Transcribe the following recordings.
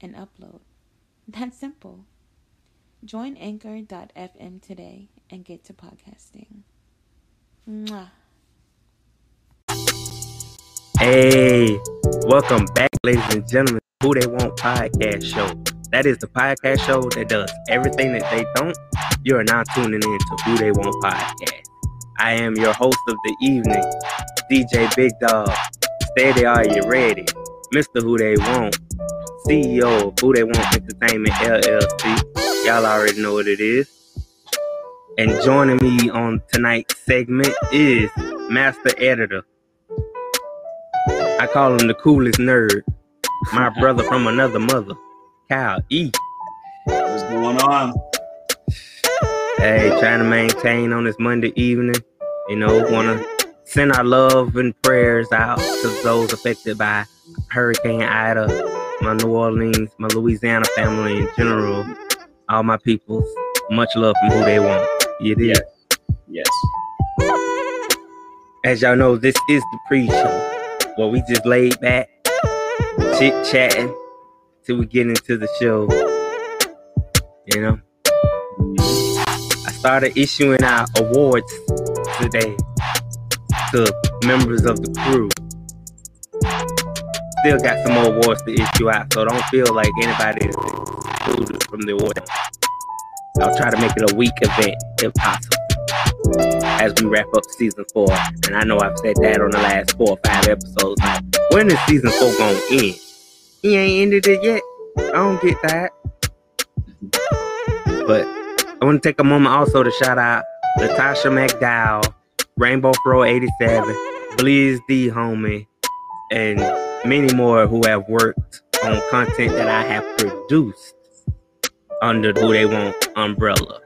and upload. That's simple. Join anchor.fm today and get to podcasting. Mwah. Hey, welcome back, ladies and gentlemen, Who They Want Podcast Show. That is the podcast show that does everything that they don't. You are now tuning in to Who They Want Podcast. I am your host of the evening, DJ Big Dog. Steady, are you ready? Mr. Who They Want, CEO of Who They Want Entertainment LLC. Y'all already know what it is. And joining me on tonight's segment is Master Editor. I call him the coolest nerd. My brother from another mother, Kyle E. What's going on? Hey, trying to maintain on this Monday evening. You know, want to send our love and prayers out to those affected by Hurricane Ida, my New Orleans, my Louisiana family in general, all my peoples. Much love from who they want. You did. Yes. As y'all know, this is the pre-show where we just laid back, chit chatting till we get into the show. You know, I started issuing out awards today to members of the crew. Still got some more awards to issue out, so don't feel like anybody is excluded from the award. I'll try to make it a week event if possible as we wrap up season four. And I know I've said that on the last four or five episodes. Like, when is season four gonna end? He ain't ended it yet. I don't get that. But I want to take a moment also to shout out Natasha McDowell, Rainbow Pro 87, Blizz D Homie, and many more who have worked on content that I have produced under Who They Want umbrella.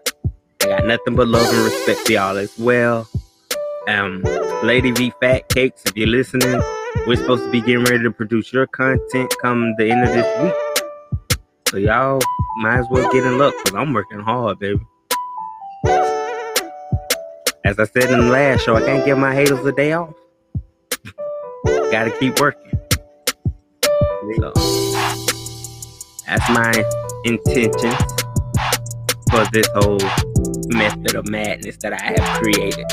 I got nothing but love and respect for y'all as well. Um, Lady V Fat Cakes, if you're listening, we're supposed to be getting ready to produce your content come the end of this week. So y'all might as well get in luck because I'm working hard, baby. As I said in the last show, I can't give my haters a day off. Gotta keep working. So that's my intention for this whole method of madness that I have created.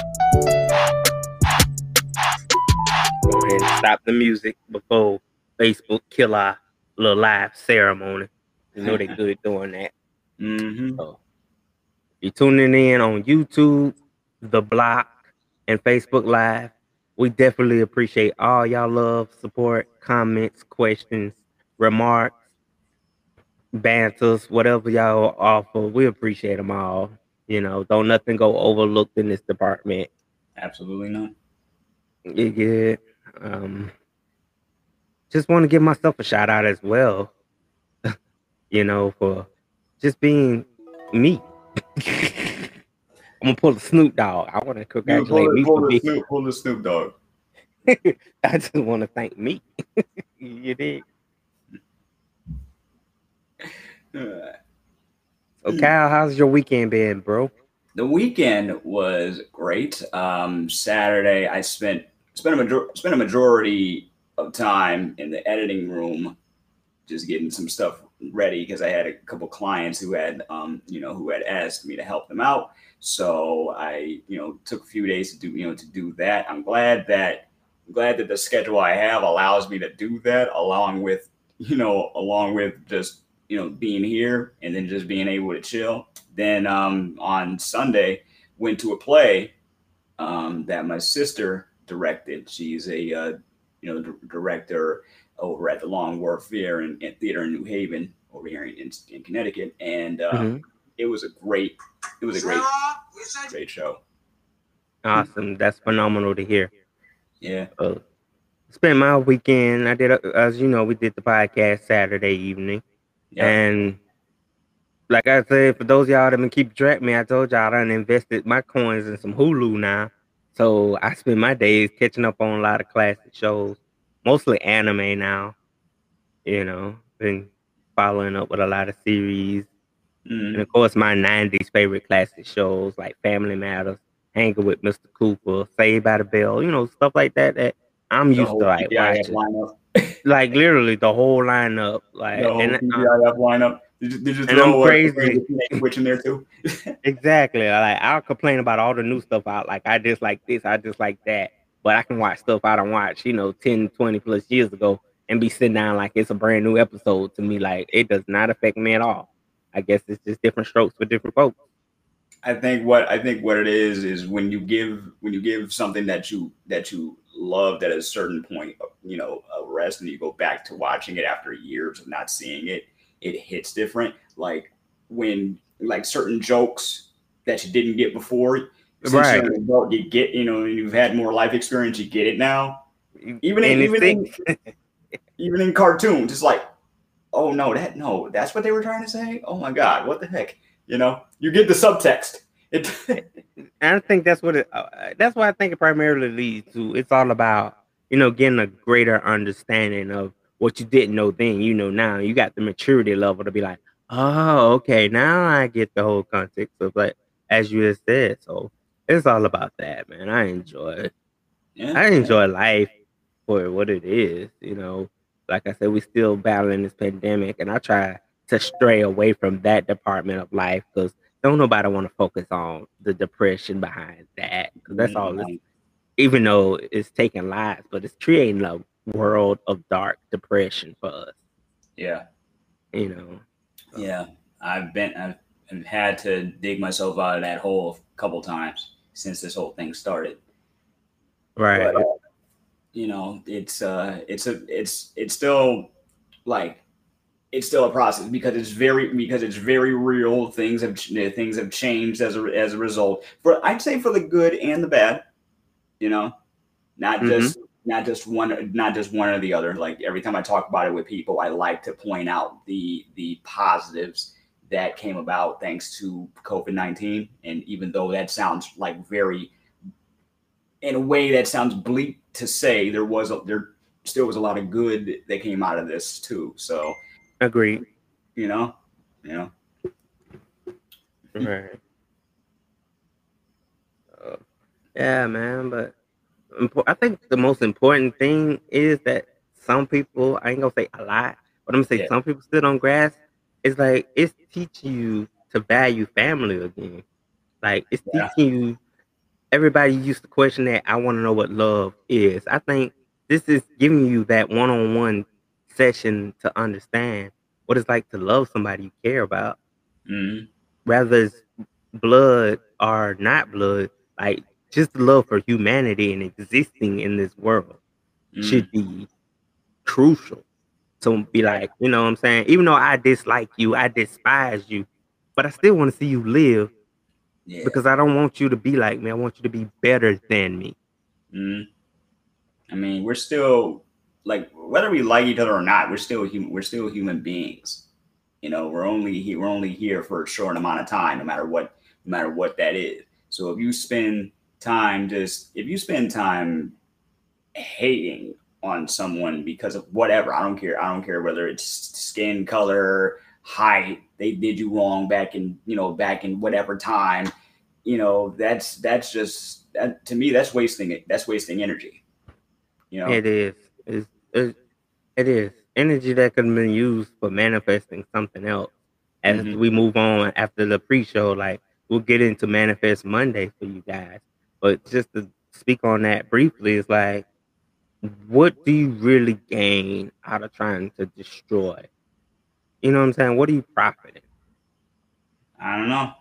Go ahead and stop the music before Facebook kill our little live ceremony. You know they good doing that. Mm-hmm. So you're tuning in on YouTube, the block, and Facebook Live, we definitely appreciate all y'all love, support, comments, questions, remarks, banters, whatever y'all offer. We appreciate them all. You know, don't nothing go overlooked in this department. Absolutely not. You get um just want to give myself a shout out as well. you know, for just being me. I'm gonna pull the Snoop Dogg. I want to congratulate me pull, for the being. Snoop, pull the Snoop Dogg. I just want to thank me. you did. So Kyle, how's your weekend been, bro? The weekend was great. Um, Saturday, I spent spent a major- spent a majority of time in the editing room, just getting some stuff ready because I had a couple clients who had um, you know who had asked me to help them out. So I you know took a few days to do you know to do that. I'm glad that I'm glad that the schedule I have allows me to do that, along with you know along with just you know being here and then just being able to chill. Then um, on Sunday went to a play um, that my sister directed. She's a uh, you know d- director over at the Long Wharf Fair and, and Theater in New Haven over here in, in, in Connecticut, and uh, Mhm. It was a great it was a great great show. Awesome. That's phenomenal to hear. Yeah, Uh, spent my weekend. I did, a- as you know, we did the podcast Saturday evening. Yeah. And like I said, for those y'all that been keep track of me, I told y'all I done invested my coins in some Hulu now. So I spend my days catching up on a lot of classic shows, mostly anime now. You know, been following up with a lot of series. Mhm. And of course, my 90s favorite classic shows like Family Matters, Hanging with Mr. Cooper, Saved by the Bell, you know, stuff like that that I'm The used to like TGIF watching. lineup. Like literally the whole lineup. Like The whole and, TGIF lineup. Did you and I'm uh, crazy. Witch in there too? exactly. Like I'll complain about all the new stuff out. Like I just like this, I just like that. But I can watch stuff I don't watch, you know, 10, 20 plus years ago and be sitting down like it's a brand new episode to me. Like it does not affect me at all. I guess it's just different strokes for different folks. I think what I think what it is is when you give when you give something that you that you loved at a certain point, you know, a rest, and you go back to watching it after years of not seeing it, it hits different. Like when like certain jokes that you didn't get before, since you're Right. an adult, you get you know and you've had more life experience, you get it now. Even in, even in, even in cartoons, it's like, oh no, that no, that's what they were trying to say. Oh my god, what the heck? You know, you get the subtext. It I think that's what it. Uh, that's what I think it primarily leads to. It's all about you know getting a greater understanding of what you didn't know then. You know now. You got the maturity level to be like, oh, okay, now I get the whole context of like as you just said. So it's all about that, man. I enjoy it. yeah, I enjoy life for what it is. You know, like I said, we're still battling this pandemic, and I try to stray away from that department of life because don't nobody want to focus on the depression behind that. 'cause that's all. It's, even though it's taking lives, but it's creating a world of dark depression for us. Yeah, You know. yeah. I've been I've, I've had to dig myself out of that hole a couple times since this whole thing started. Right. But, uh, you know, it's uh, it's a it's it's still like it's still a process because it's very because it's very real. Things have things have changed as a as a result. For I'd say for the good and the bad. You know, not Mhm. just not just one not just one or the other. Like every time I talk about it with people, I like to point out the the positives that came about thanks to COVID nineteen. And even though that sounds like very in a way that sounds bleak to say there was a, there still was a lot of good that came out of this too so Agreed. you know you know Right. Yeah, man. But I think the most important thing is that some people, I ain't gonna say a lot, but I'm gonna say Yeah. some people still don't grasp. It's like it's teaching you to value family again. Like it's Yeah. teaching you. Everybody used to question that. I want to know what love is. I think this is giving you that one-on-one session to understand what it's like to love somebody you care about Mhm. whether it's blood or not blood, like just the love for humanity and existing in this world Mhm. should be crucial. To be like, you know what I'm saying? Even though I dislike you, I despise you, but I still want to see you live yeah because I don't want you to be like me. I want you to be better than me. Mhm. i mean we're still like whether we like each other or not we're still human we're still human beings you know we're only we're only here for a short amount of time no matter what no matter what that is so if you spend time just if you spend time hating on someone because of whatever i don't care i don't care whether it's skin color height they did you wrong back in you know back in whatever time you know that's that's just that to me that's wasting it that's wasting energy you know It is. It's, it's, it is energy that could have been used for manifesting something else. As Mhm. we move on after the pre-show, like we'll get into manifest Monday for you guys. But just to speak on that briefly, is like, what do you really gain out of trying to destroy? You know what I'm saying? What are you profiting? I don't know.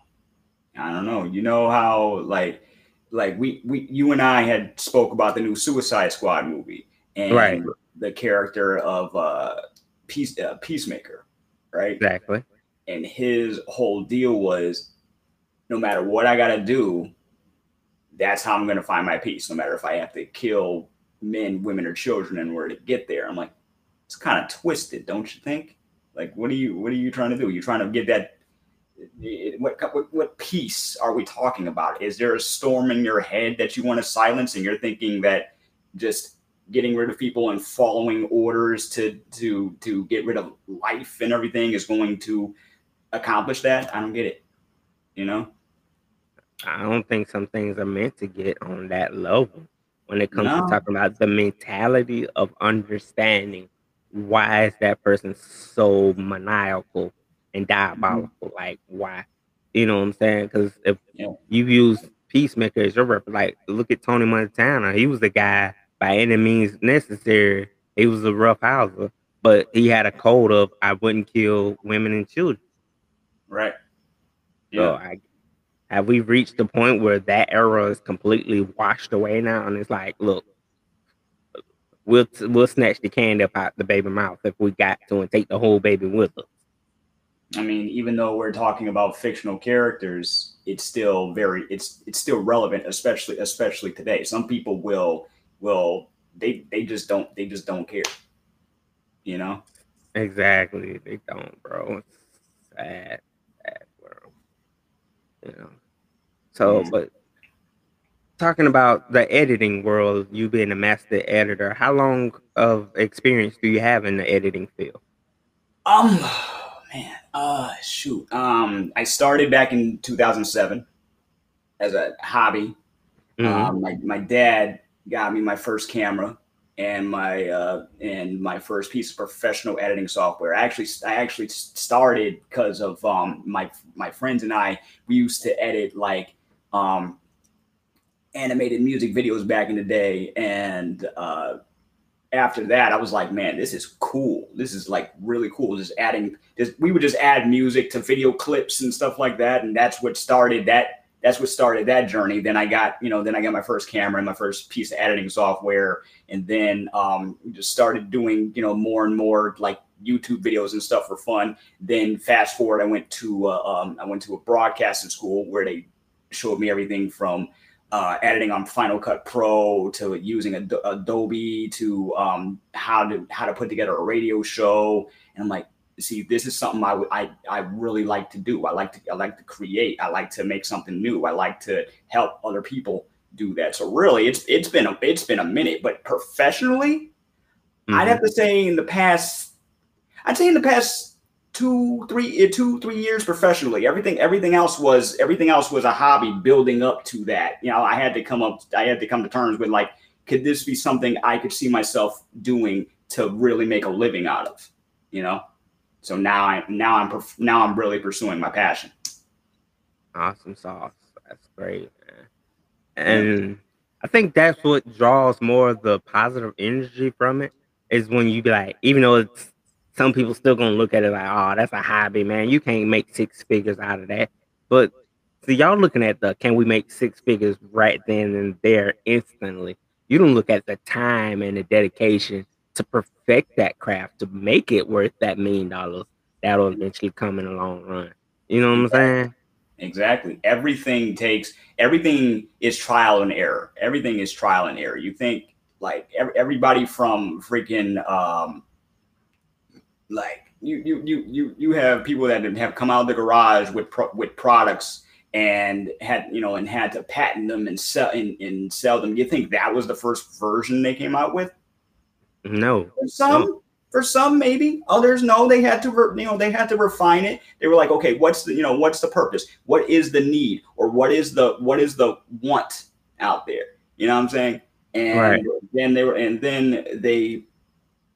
I don't know. You know how like like we we you and I had spoke about the new Suicide Squad movie and Right. the character of uh Peace uh, Peacemaker, right? Exactly. And his whole deal was no matter what I got to do, that's how I'm going to find my peace no matter if I have to kill men, women or children in order to get there. I'm like it's kind of twisted, don't you think? Like, what are you what are you trying to do? You're trying to get that. What, what what peace are we talking about? Is there a storm in your head that you want to silence, and you're thinking that just getting rid of people and following orders to to to get rid of life and everything is going to accomplish that? I don't get it. You know. I don't think some things are meant to get on that level when it comes No. to talking about the mentality of understanding why is that person so maniacal and mm-hmm. diabolical? Like why? You know what i'm saying? Because if Yeah. you use peacemaker as your rep like look at tony montana. He was the guy by any means necessary. He was a rough houser but he had a code of i wouldn't kill women and children. Right. so I, have we reached the point where that era is completely washed away now? And it's like, look, we'll we'll snatch the candy up out the baby mouth if we got to, and take the whole baby with us. I mean, even though we're talking about fictional characters, it's still very it's it's still relevant, especially especially today. Some people will will they they just don't they just don't care. You know? Exactly, they don't, bro. It's sad, sad world. You know. So, Yeah. but talking about the editing world, you being a master editor, how long of experience do you have in the editing field? Um man, uh shoot. Um I started back in 2007 as a hobby. Mhm. Um, my, my dad got me my first camera and my uh, and my first piece of professional editing software. I actually I actually started because of um, my my friends and I. We used to edit like um, animated music videos back in the day, and uh, after that, I was like, man, this is cool. This is like really cool. Just adding, just we would just add music to video clips and stuff like that, and that's what started that. That's what started that journey. Then I got, you know, then I got my first camera and my first piece of editing software, and then um, just started doing, you know, more and more like YouTube videos and stuff for fun. Then fast forward, I went to uh, um, I went to a broadcasting school where they showed me everything from uh, editing on Final Cut Pro to using Ad- Adobe to um, how to how to put together a radio show. And I'm like, see, this is something I, I I really like to do. I like to I like to create. I like to make something new. I like to help other people do that. So really, it's it's been a it's been a minute. But professionally, I'd Mhm. have to say in the past, I'd say in the past two, three, uh, two, three years professionally. Everything, everything else was everything else was a hobby building up to that. You know, I had to come up, I had to come to terms with like, could this be something I could see myself doing to really make a living out of? You know, so now I now I'm perf- now I'm really pursuing my passion. Awesome sauce. That's great, man. And I think that's what draws more of the positive energy from it is when you be like, even though it's some people still gonna look at it like, oh, that's a hobby, man. You can't make six figures out of that. But see, y'all looking at the can we make six figures right then and there instantly. You don't look at the time and the dedication to perfect that craft to make it worth that million dollars that'll eventually come in the long run. You know what I'm saying? Exactly. Everything takes everything is trial and error. Everything is trial and error. You think like ev- everybody from freaking um like you you you you you have people that have come out of the garage with pro- with products and had you know and had to patent them and sell and, and sell them. You think that was the first version they came out with? No. For some, for some, maybe others, no. They had to, re- you know, they had to refine it. They were like, okay, what's the, you know, what's the purpose? What is the need, or what is the, what is the want out there? You know what I'm saying? And Right. then they were, and then they,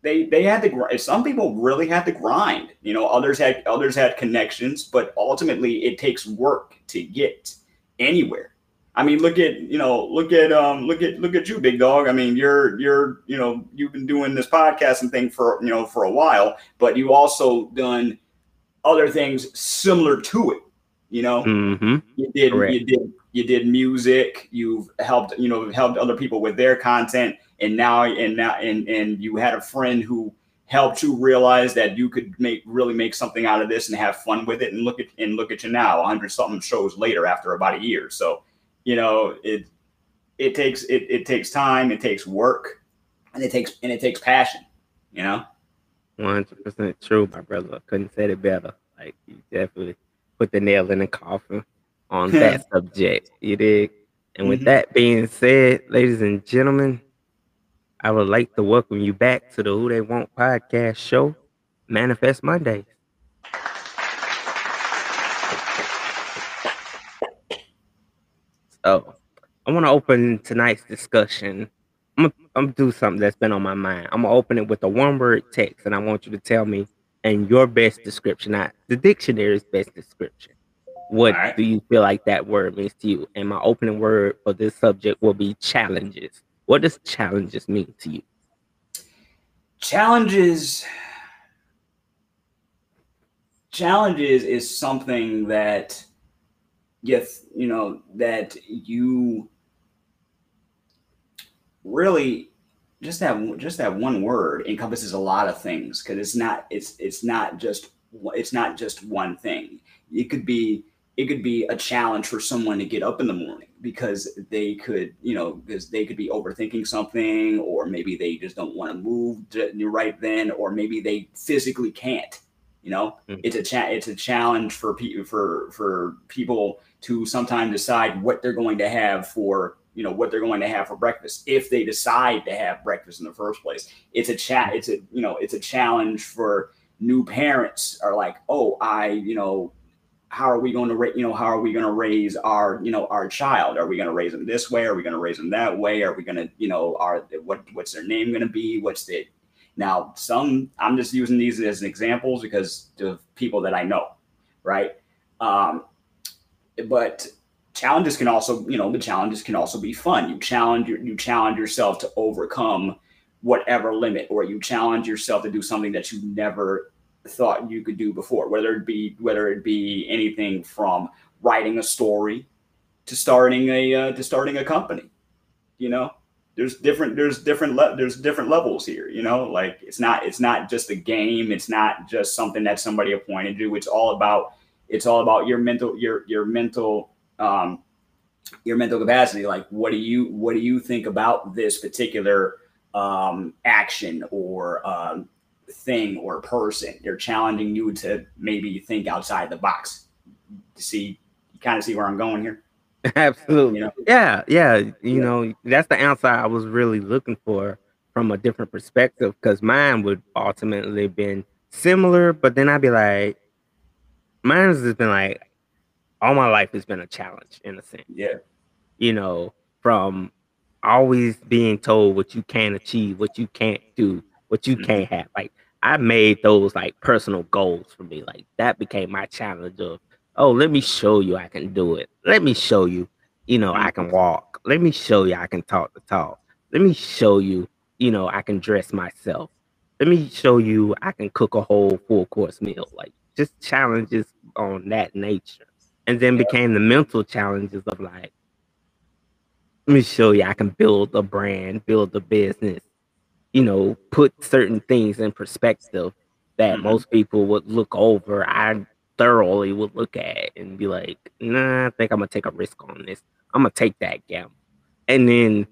they, they had to. Some people really had to grind. You know, others had, others had connections, but ultimately, it takes work to get anywhere. I mean, look at you know, look at um, look at look at you, big dog. I mean, you're you're you know, you've been doing this podcasting thing for you know for a while, but you also done other things similar to it. You know, Mm-hmm. you did Correct. you did you did music. You've helped you know helped other people with their content, and now and now and and you had a friend who helped you realize that you could make really make something out of this and have fun with it. And look at and look at you now, hundred something shows later after about a year. So you know it it takes it, it takes time, it takes work, and it takes and it takes passion. You know. hundred percent true, my brother. Couldn't say it better. Like you definitely put the nail in the coffin on that subject. You did. And with Mhm. that being said, ladies and gentlemen, I would like to welcome you back to the Who They Want podcast show, Manifest Monday. So, I want to open tonight's discussion. I'm gonna, I'm gonna do something that's been on my mind. I'm gonna open it with a one word text, and I want you to tell me in your best description, not the dictionary's best description. What Alright. do you feel like that word means to you? And my opening word for this subject will be challenges. What does challenges mean to you? challenges challenges is something that yes you know that you really just that just that one word encompasses a lot of things because it's not it's it's not just it's not just one thing it could be it could be a challenge for someone to get up in the morning because they could you know because they could be overthinking something or maybe they just don't want to move right then or maybe they physically can't you know Mhm. it's a cha- it's a challenge for people for for people to sometimes decide what they're going to have for you know what they're going to have for breakfast if they decide to have breakfast in the first place. It's a chat it's a you know it's a challenge for new parents are like oh i you know how are we going to ra- you know how are we going to raise our you know our child? Are we going to raise them this way? Are we going to raise them that way? Are we going to you know are what what's their name going to be? What's the now some i'm just using these as examples because of people that i know right? Um but challenges can also you know the challenges can also be fun. You challenge you challenge yourself to overcome whatever limit or you challenge yourself to do something that you never thought you could do before whether it be whether it be anything from writing a story to starting a uh, to starting a company you know? There's different there's different le- there's different levels here you know? Like it's not it's not just a game. It's not just something that somebody appointed you. It's all about it's all about your mental your your mental um your mental capacity like what do you what do you think about this particular um action or um thing or person they're challenging you to maybe think outside the box see you kind of see where i'm going here Absolutely. you know Yeah, yeah. You Yeah. know, that's the answer I was really looking for from a different perspective because mine would ultimately been similar, but then I'd be like, mine has just been like, all my life has been a challenge in a sense. yeah You know, from always being told what you can't achieve, what you can't do, what you Mhm. can't have. Like I made those like personal goals for me. Like that became my challenge of, oh, let me show you I can do it. Let me show you, you know, I can walk. Let me show you I can talk the talk. Let me show you, you know, I can dress myself. Let me show you I can cook a whole full course meal. Like just challenges on that nature. And then became the mental challenges of like, let me show you I can build a brand, build a business, you know, put certain things in perspective that Mhm. most people would look over. I thoroughly would look at and be like, nah, I think I'm gonna take a risk on this. I'm gonna take that gamble. And then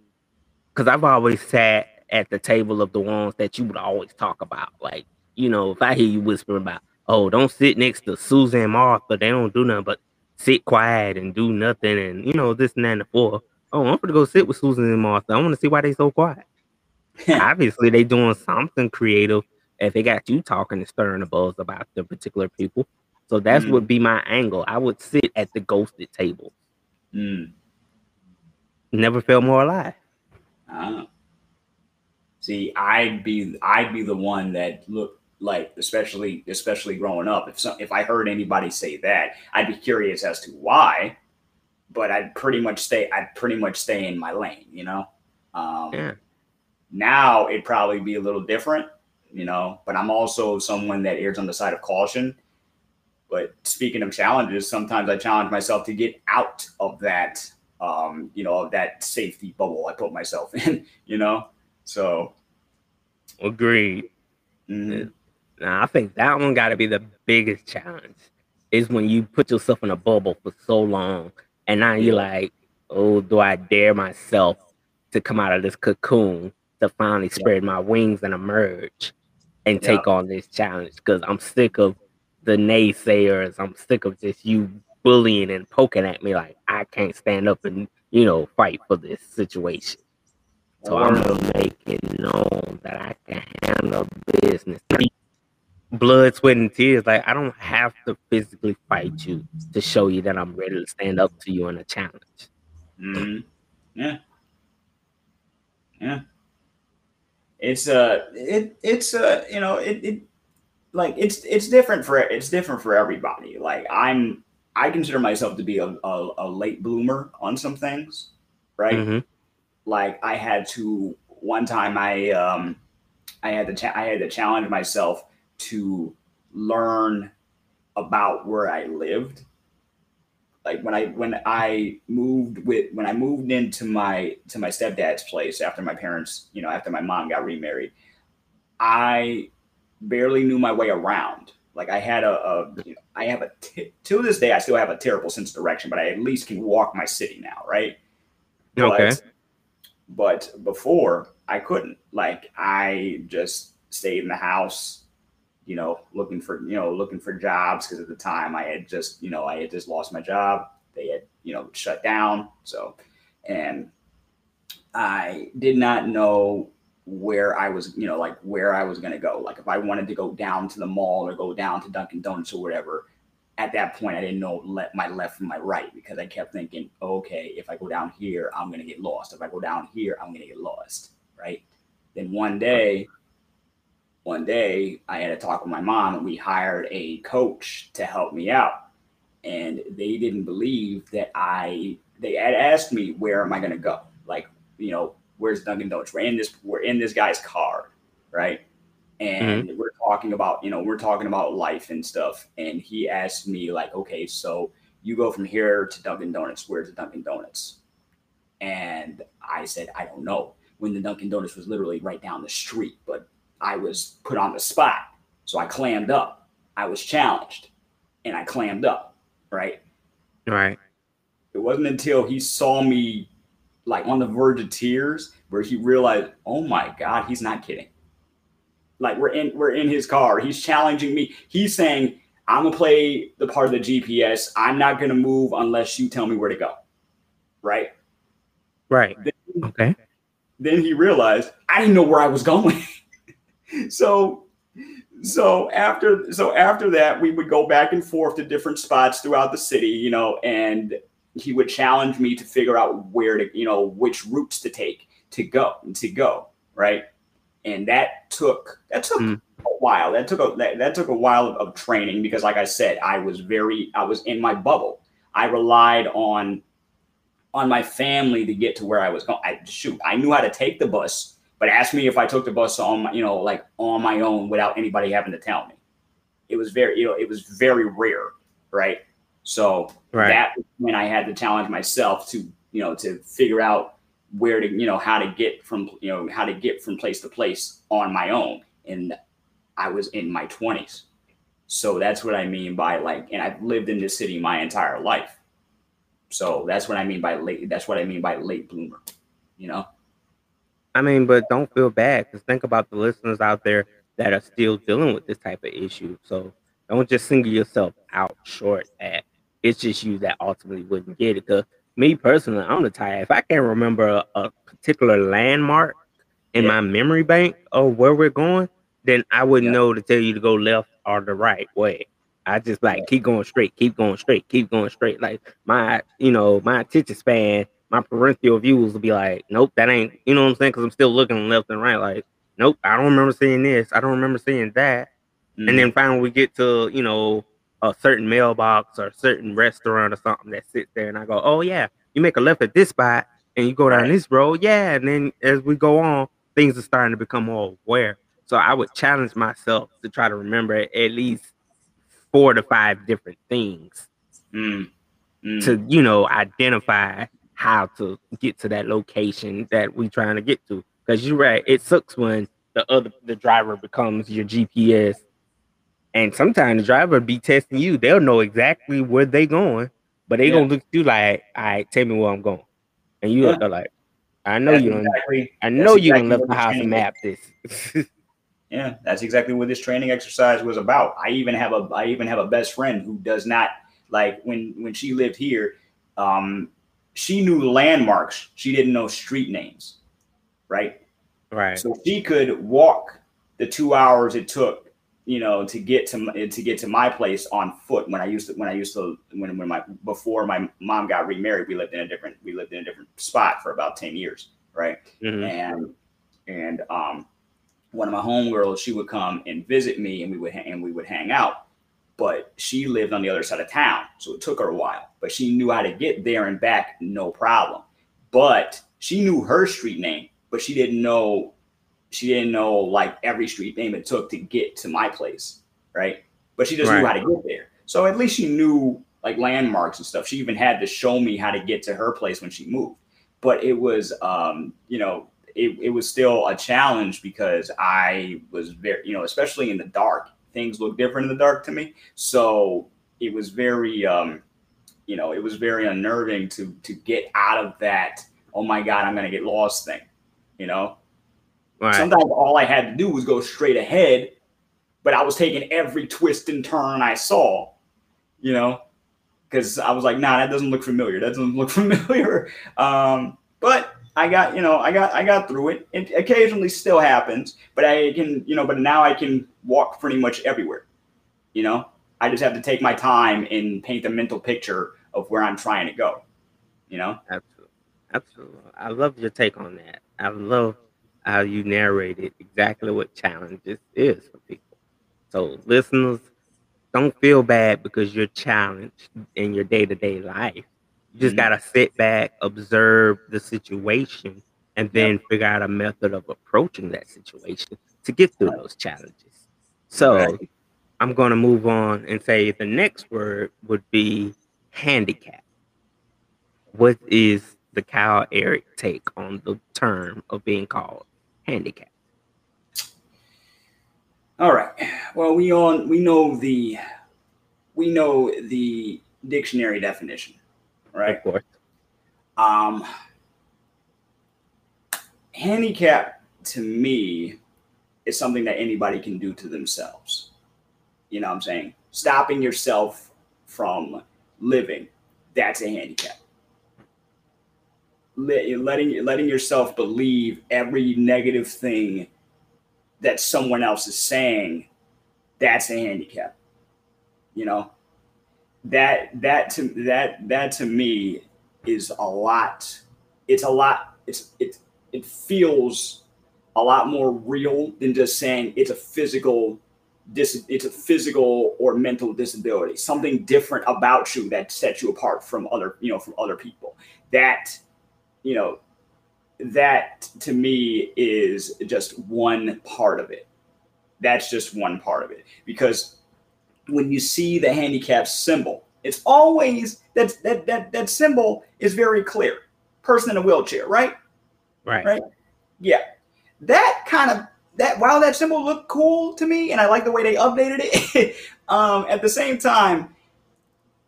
because I've always sat at the table of the ones that you would always talk about. Like, you know, if I hear you whispering about, oh, don't sit next to Susan Martha, they don't do nothing but sit quiet and do nothing and you know, this and that and the four. Oh, I'm gonna go sit with Susan and Martha. I want to see why they so quiet. Obviously, they doing something creative if they got you talking and stirring the buzz about the particular people. So that's Mm. would be my angle. I would sit at the ghosted table. Mm. Never felt more alive. Ah. See, I'd be I'd be the one that look like, especially especially growing up. If some, if I heard anybody say that, I'd be curious as to why. But I'd pretty much stay. I'd pretty much stay in my lane, you know. Um, Yeah. Now it'd probably be a little different, you know. But I'm also someone that errs on the side of caution. But speaking of challenges, sometimes I challenge myself to get out of that um, you know, of that safety bubble I put myself in, you know? So, Agreed. mhm. Now I think that one got to be the biggest challenge. Is when you put yourself in a bubble for so long, and now you're like, "Oh, do I dare myself to come out of this cocoon to finally spread my wings and emerge?" and take on this challenge because I'm sick of the naysayers. I'm sick of just you bullying and poking at me like I can't stand up and you know fight for this situation. So I'm gonna make it known that I can handle business. Blood, sweat, and tears. Like I don't have to physically fight you to show you that I'm ready to stand up to you in a challenge. Mm-hmm. Yeah. Yeah. It's uh it it's uh you know it, it like it's it's different for it's different for everybody. Like I'm I consider myself to be a, a, a late bloomer on some things, right? Mm-hmm. Like I had to one time I um I had to cha- I had to challenge myself to learn about where I lived like when I when I moved with when I moved into my to my stepdad's place after my parents, you know, after my mom got remarried, I barely knew my way around. Like I had a, a you know, I have a t- to this day I still have a terrible sense of direction, but I at least can walk my city now, right? Okay. But, but before I couldn't. Like I just stayed in the house, you know, looking for, you know, looking for jobs because at the time I had just, you know, I had just lost my job. They had, you know, shut down. So, and I did not know where I was, you know, like where I was going to go. Like if I wanted to go down to the mall or go down to Dunkin' Donuts or whatever, at that point I didn't know let my left from my right because I kept thinking, okay, if I go down here, I'm going to get lost. If I go down here, I'm going to get lost. Right. Then one day, one day I had a talk with my mom and we hired a coach to help me out. And they didn't believe that I, they had asked me, where am I going to go? Like, you know, where's Dunkin' Donuts? We're in this, we're in this guy's car, right? And mm-hmm. we're talking about, you know, we're talking about life and stuff. And he asked me, like, okay, so you go from here to Dunkin' Donuts. Where's the Dunkin' Donuts? And I said, I don't know. When the Dunkin' Donuts was literally right down the street, but I was put on the spot. So I clammed up. I was challenged and I clammed up, right? Right. It wasn't until he saw me like on the verge of tears where he realized, oh my God, he's not kidding. Like we're in we're in his car. He's challenging me. He's saying, I'm gonna play the part of the GPS. I'm not gonna move unless you tell me where to go. Right? Right. Then, Okay. then he realized I didn't know where I was going. so so after so after that we would go back and forth to different spots throughout the city you know and he would challenge me to figure out where to you know which routes to take to go to go right? And that took that took Mm. a while. That took a that, that took a while of, of training because like i said i was very i was in my bubble. I relied on on my family to get to where i was going i shoot i knew how to take the bus but ask me if I took the bus on my, you know, like on my own without anybody having to tell me. It was very, you know, it was very rare, right? So Right. that was when I had to challenge myself to, you know, to figure out where to, you know, how to get from, you know, how to get from place to place on my own. And I was in my twenties. So that's what I mean by like, and I've lived in this city my entire life. So that's what I mean by late. That's what I mean by late bloomer, you know? I mean, but don't feel bad because think about the listeners out there that are still dealing with this type of issue. So don't just single yourself out short at it's just you that ultimately wouldn't get it. Because me personally, I'm the type if I can't remember a, a particular landmark in Yeah. my memory bank of where we're going, then I wouldn't Yeah. know to tell you to go left or the right way. I just like keep going straight, keep going straight, keep going straight. Like my, you know, my attention span my parental views will be like, nope, that ain't, you know what I'm saying? Because I'm still looking left and right, like, nope, I don't remember seeing this. I don't remember seeing that. Mm-hmm. And then finally we get to, you know, a certain mailbox or a certain restaurant or something that sits there, and I go, oh yeah, you make a left at this spot and you go down Right. this road, yeah. And then as we go on, things are starting to become more aware. So I would challenge myself to try to remember at least four to five different things Mm. Mm. to you know identify how to get to that location that we trying to get to because you're right it sucks when the other the driver becomes your gps and sometimes the driver be testing you they'll know exactly where they going but they Yeah. gonna look at you like all right tell me where i'm going and you Yeah. like i know That's you don't exactly- i know you exactly what the you're house and map this Yeah, that's exactly what this training exercise was about. I even have a I even have a best friend who does not like when when she lived here, um, she knew landmarks. She didn't know street names, right? Right. So she could walk the two hours it took, you know, to get to to get to my place on foot. When I used to when I used to when when my before my mom got remarried, we lived in a different we lived in a different spot for about ten years, right? Mhm. And and um, one of my homegirls, she would come and visit me, and we would ha- and we would hang out. But she lived on the other side of town, so it took her a while. But she knew how to get there and back, no problem. But she knew her street name, but she didn't know she didn't know like every street name it took to get to my place, right? But she just knew how to get there. So at least she knew like landmarks and stuff. She even had to show me how to get to her place when she moved. But it was um, you know, it, it was still a challenge because I was very, you know, especially in the dark, things look different in the dark to me. So it was very um, you know, it was very unnerving to to get out of that, oh my God, I'm gonna get lost thing, you know. Right. Sometimes all I had to do was go straight ahead, but I was taking every twist and turn I saw, you know, because I was like, nah, that doesn't look familiar. That doesn't look familiar. Um, but I got, you know, I got, I got through it. It occasionally still happens, but I can, you know, but now I can walk pretty much everywhere. You know, I just have to take my time and paint the mental picture of where I'm trying to go. You know, Absolutely. Absolutely. I love your take on that. I love how you narrated exactly what challenges is for people. So listeners, don't feel bad because you're challenged in your day-to-day life. You just Mhm. gotta sit back, observe the situation, and then figure out a method of approaching that situation to get through those challenges. So Right. I'm gonna move on and say the next word would be handicap. What is the Kyle Eric take on the term of being called handicap? All right. Well, we on we know the we know the dictionary definition, right? Of course. Um, handicap to me is something that anybody can do to themselves. You know what I'm saying? Stopping yourself from living, that's a handicap. Let- Letting letting yourself believe every negative thing that someone else is saying, that's a handicap. You know, that that to that that to me is a lot. It's a lot. It's it it feels a lot more real than just saying it's a physical dis it's a physical or mental disability something different about you that sets you apart from other you know from other people that you know that to me is just one part of it that's just one part of it because when you see the handicap symbol it's always that that that, that symbol is very clear person in a wheelchair right Right. Right. yeah that kind of that while that symbol looked cool to me and i like the way they updated it um, at the same time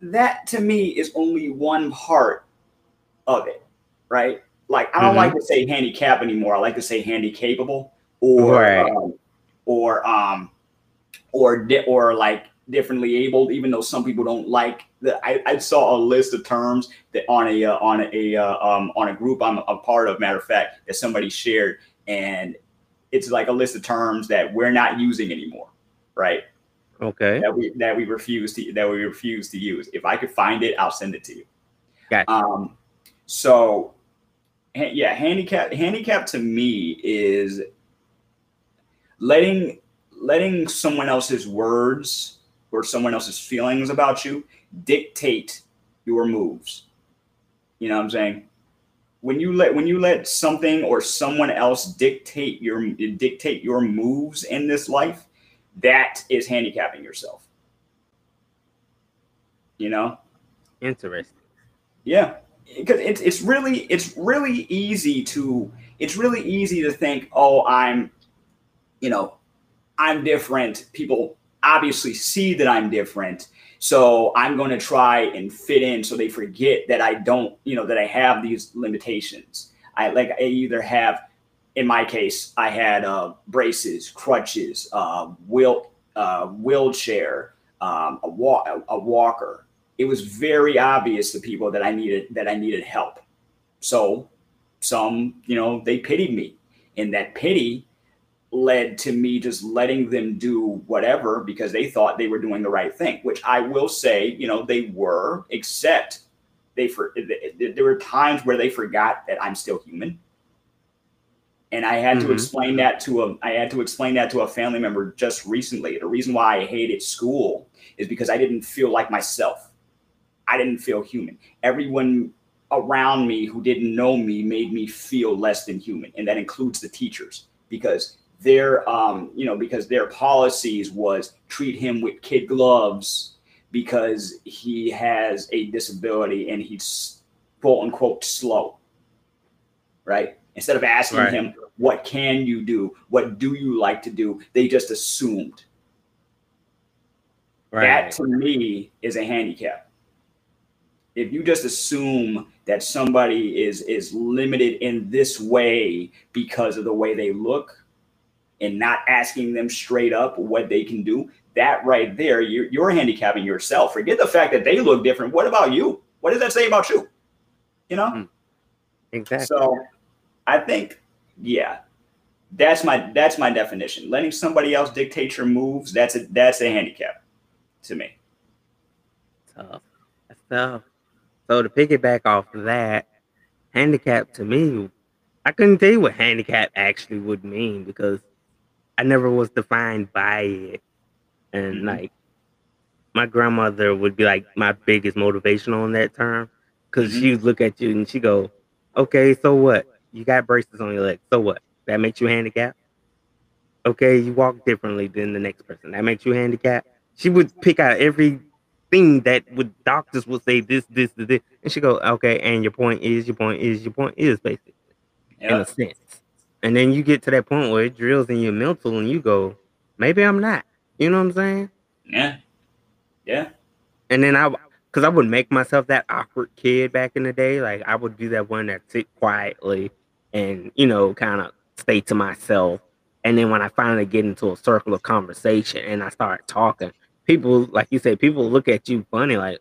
that to me is only one part of it right like i don't Mhm. like to say handicap anymore i like to say handicapable or Right. um, or um or or like differently abled even though some people don't like the i, I saw a list of terms that on a uh, on a uh, um on a group i'm a part of matter of fact that somebody shared and it's like a list of terms that we're not using anymore right Okay. that we that we refuse to that we refuse to use if i could find it i'll send it to you Gotcha. um so ha- yeah handicap handicap to me is letting letting someone else's words or someone else's feelings about you dictate your moves. You know what i'm saying? When you let when you let something or someone else dictate your dictate your moves in this life that is handicapping yourself. You know? Interesting. yeah, because it's it's really it's really easy to it's really easy to think, oh, I'm, you know, I'm different. People obviously see that I'm different, so I'm going to try and fit in, so they forget that I don't, you know, that I have these limitations. I like I either have in my case, I had uh, braces, crutches, uh, wheel, uh, wheelchair, um, a, wa- a walker. It was very obvious to people that I needed that I needed help. So some, you know, they pitied me, and that pity led to me just letting them do whatever because they thought they were doing the right thing. Which I will say, you know, they were, except they for there were times where they forgot that I'm still human and I had mm-hmm. to explain that to a I had to explain that to a family member just recently. The reason why I hated school is because I didn't feel like myself. I didn't feel human. Everyone around me who didn't know me made me feel less than human, and that includes the teachers because their um, you know because their policies was treat him with kid gloves because he has a disability and he's quote unquote slow right? Instead of asking right. him what can you do? What do you like to do? they just assumed. Right. that to me is a handicap. If you just assume that somebody is is limited in this way because of the way they look and not asking them straight up what they can do that right there you're, you're handicapping yourself forget the fact that they look different what about you what does that say about you you know hmm. exactly so I think, yeah, that's my that's my definition. Letting somebody else dictate your moves, that's a that's a handicap to me. Tough. That's tough. So to piggyback off of that, handicap to me, I couldn't tell you what handicap actually would mean because I never was defined by it. And mm-hmm. like my grandmother would be like my biggest motivation on that term because mm-hmm. she'd look at you and she go, Okay, so what? You got braces on your legs. So what? That makes you handicapped? Okay, you walk differently than the next person. That makes you handicapped. She would pick out everything that would doctors would say this, this, this, this. and she go, okay, and your point is, your point is, your point is basically yep. in a sense. And then you get to that point where it drills in your mental, and you go, maybe I'm not. You know what I'm saying? Yeah, yeah. And then I, because I would make myself that awkward kid back in the day. Like I would be that one that sit quietly and you know kind of stay to myself and then when i finally get into a circle of conversation and i start talking people like you said people look at you funny like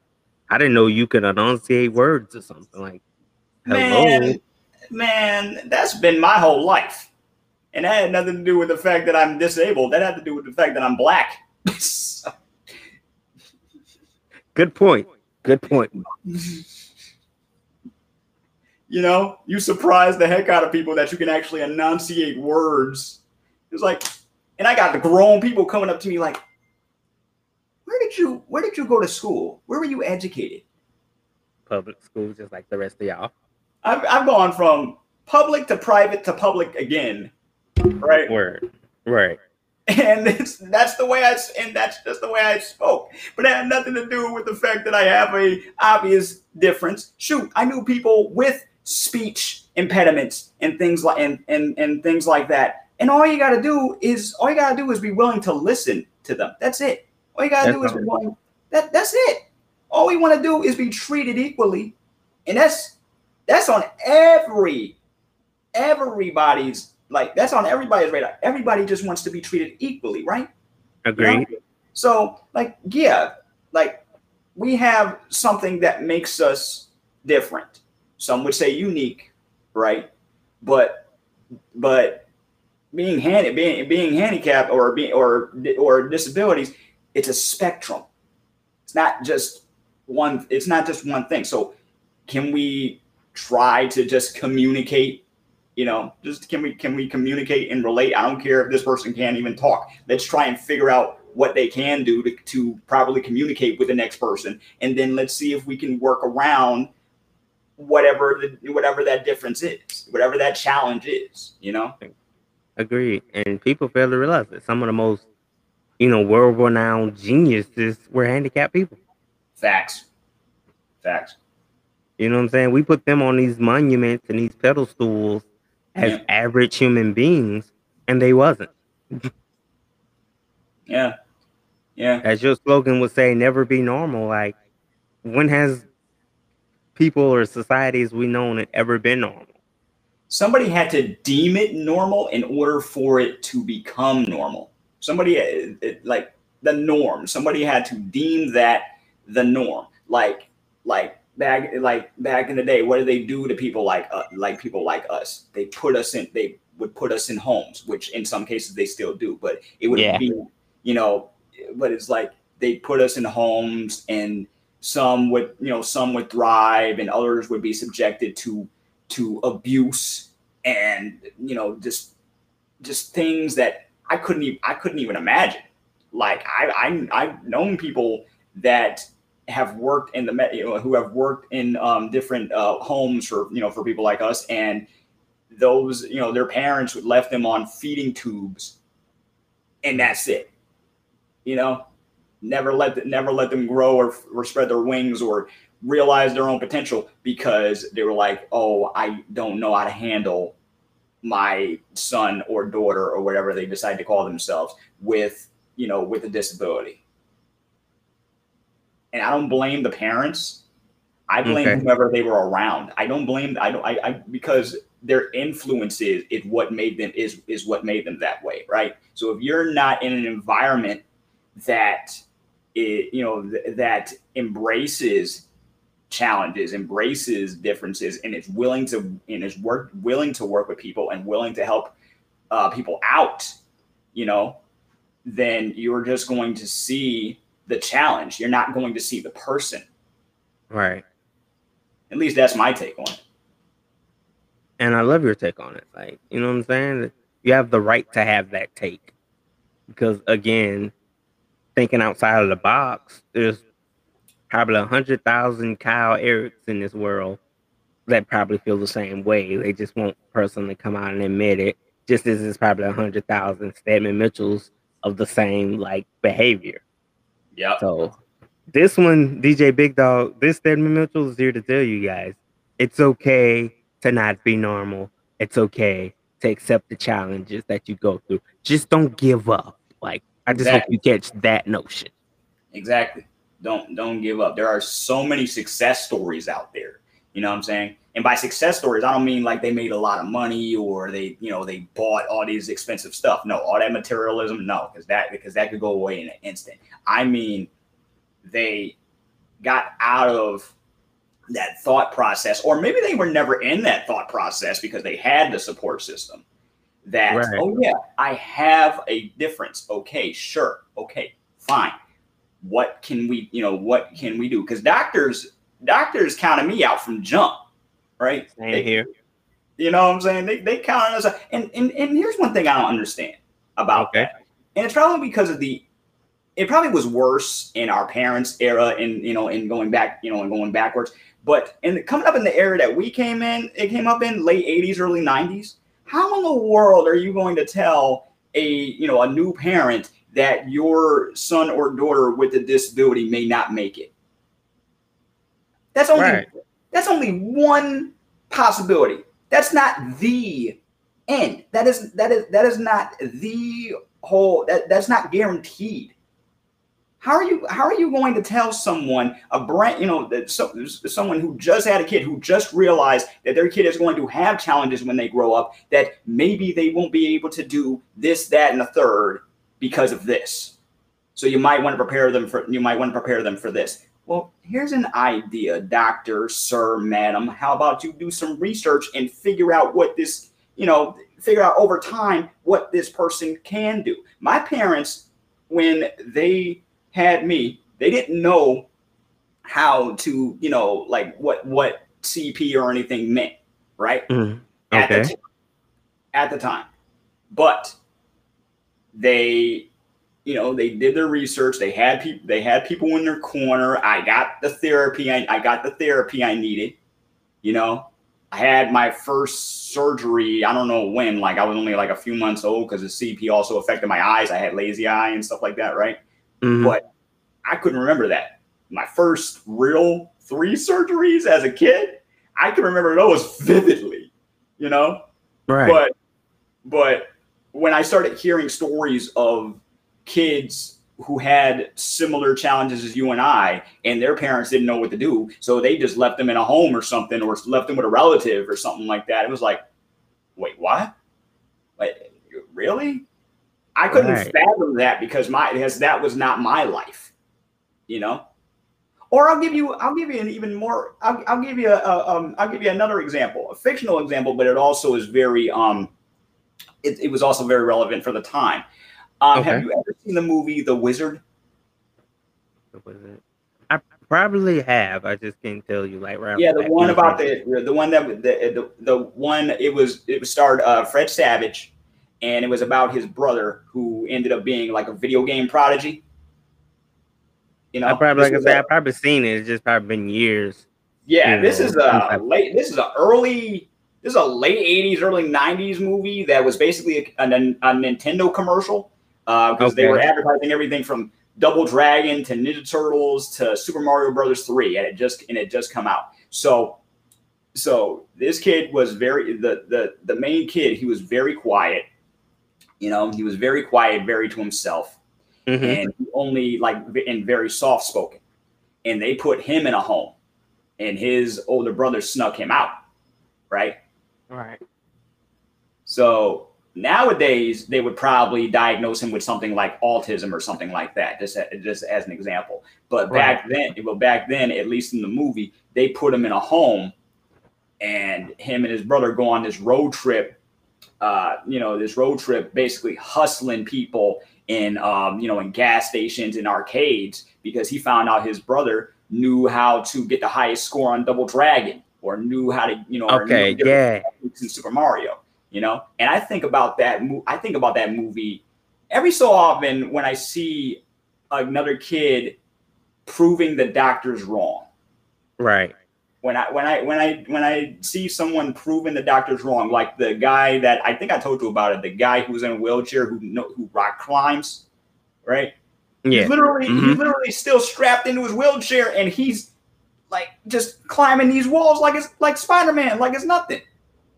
i didn't know you could enunciate words or something like hello man, man that's been my whole life and that had nothing to do with the fact that i'm disabled that had to do with the fact that i'm black good point good point You know, you surprise the heck out of people that you can actually enunciate words. It's like, and I got the grown people coming up to me like, "Where did you Where did you go to school? Where were you educated?" Public school, just like the rest of y'all. I've I've gone from public to private to public again, right? Word, right and it's, that's the way I and that's just the way I spoke. But it had nothing to do with the fact that I have a obvious difference. Shoot, I knew people with speech impediments and things like and, and and things like that. And all you got to do is all you got to do is be willing to listen to them. That's it. All you got to do is be willing. That that's it. All we want to do is be treated equally, and that's that's on every everybody's like that's on everybody's radar. Everybody just wants to be treated equally, right? Agree. You know? So like yeah, like we have something that makes us different some would say unique, right? But but being hand being being handicapped or being or or disabilities, it's a spectrum. It's not just one. It's not just one thing. So can we try to just communicate? You know, just can we can we communicate and relate? I don't care if this person can't even talk. Let's try and figure out what they can do to, to properly communicate with the next person, and then let's see if we can work around whatever the whatever that difference is, whatever that challenge is, you know. Agreed. And people fail to realize that some of the most, you know, world renowned geniuses were handicapped people. Facts. Facts. You know what I'm saying? We put them on these monuments and these pedestals as yeah. average human beings, and they wasn't. yeah. Yeah. As your slogan would say, never be normal. Like, when has people or societies we known had ever been normal. somebody had to deem it normal in order for it to become normal. Somebody it, it, like the norm. Somebody had to deem that the norm. Like like back like back in the day, what did they do to people like uh, like people like us? They put us in. They would put us in homes, which in some cases they still do. But it would Yeah. be you know. But it's like they put us in homes, and some would you know some would thrive, and others would be subjected to to abuse and you know just just things that I couldn't even I couldn't even imagine. Like I I I've known people that have worked in the you know who have worked in um, different uh, homes for you know for people like us and those you know their parents would left them on feeding tubes and that's it. You know? Never let never let them grow or, or spread their wings or realize their own potential because they were like oh i don't know how to handle my son or daughter or whatever they decide to call themselves with you know with a disability and i don't blame the parents. I blame Okay. whoever they were around. I don't blame i don't I, I because their influence is, is what made them is is what made them that way right? So if you're not in an environment that it, you know th- that embraces challenges embraces differences and is willing to and is work willing to work with people and willing to help uh, people out you know then you're just going to see the challenge you're not going to see the person Right. at least that's my take on it And I love your take on it. Like, you know what I'm saying? You have the right to have that take. Because again, thinking outside of the box, there's probably a hundred thousand Kyle Eric's in this world that probably feel the same way. They just won't personally come out and admit it. Just as there's probably a hundred thousand Stedman Mitchells of the same like behavior. Yeah So this one, DJ Big Dog, this Stedman Mitchell is here to tell you guys it's okay to not be normal. It's okay to accept the challenges that you go through. Just don't give up. Like I just Exactly. hope you catch that notion. Exactly. Don't don't give up. There are so many success stories out there. You know what I'm saying? And by success stories, I don't mean like they made a lot of money or they, you know, they bought all these expensive stuff. No, all that materialism, no, because that because that could go away in an instant. I mean, they got out of that thought process, or maybe they were never in that thought process because they had the support system. That Right. oh yeah, I have a difference. Okay, sure, okay, fine what can we you know what can we do because doctors doctors counted me out from jump right Same They- here. you know what i'm saying they, they counted us out. and, and and here's one thing i don't understand about Okay. that and it's probably because of the it probably was worse in our parents era and you know in going back you know and going backwards but in coming up in the era that we came in it came up in late 80s early 90s how in the world are you going to tell a you know a new parent that your son or daughter with a disability may not make it that's only Right. That's only one possibility. That's not the end. That is that is that is not the whole that, that's not guaranteed. How are you how are you going to tell someone a brand you know that so, someone who just had a kid who just realized that their kid is going to have challenges when they grow up that maybe they won't be able to do this that and the third because of this? So you might want to prepare them for you might want to prepare them for this well here's an idea doctor sir madam how about you do some research and figure out what this you know figure out over time what this person can do my parents when they had me they didn't know how to you know like what what cp or anything meant right Mhm. at Okay. the, t- at the time. But they, you know, they did their research. They had people. They had people in their corner. I got the therapy. I, I got the therapy I needed. You know, I had my first surgery. I don't know when. Like I was only like a few months old because the CP also affected my eyes. I had lazy eye and stuff like that. Right Mhm. but I couldn't remember that. My first real three surgeries as a kid, I can remember those vividly, you know? Right. But but when I started hearing stories of kids who had similar challenges as you and I, and their parents didn't know what to do, so they just left them in a home or something, or left them with a relative or something like that. It was like, wait, what? Like, really? I couldn't Right. fathom that because my because that was not my life, you know. Or I'll give you I'll give you an even more I'll, I'll give you a, a um I'll give you another example, a fictional example, but it also is very um it, it was also very relevant for the time. Um, Have you ever seen the movie The Wizard? What was it? I probably have. I just can't tell you like right. Yeah, the bat. one about the the one that the the, the one it was it starred uh, Fred Savage, and it was about his brother who ended up being like a video game prodigy. You know, I probably like I This said, was I probably seen it. It's just probably been years. Yeah, you this is a late. This is a early. This is a late '80s, early '90s movie that was basically a, a, a Nintendo commercial because they Okay. were advertising everything from Double Dragon to Ninja Turtles to Super Mario Brothers three, and it just and it just come out. So, so this kid was very the the the main kid. He was very quiet. You know, he was very quiet, very to himself Mhm. and only like and very soft spoken. And they put him in a home, and his older brother snuck him out, right? Right. So nowadays they would probably diagnose him with something like autism or something like that, just just as an example. But back then, well, back then, at least in the movie, they put him in a home, and him and his brother go on this road trip. Uh, you know, this road trip basically hustling people in, um, you know, in gas stations and arcades because he found out his brother knew how to get the highest score on Double Dragon or knew how to, you know, Okay. Yeah. in Super Mario, you know? And I think about that I think about that movie every so often when I see another kid proving the doctors wrong. Right. When I when I when I when I see someone proving the doctors wrong, like the guy that I think I told you about it, the guy who's in a wheelchair who who rock climbs, right? Yeah. He's literally he's Mhm. literally still strapped into his wheelchair and he's like just climbing these walls like it's like Spider-Man, like it's nothing.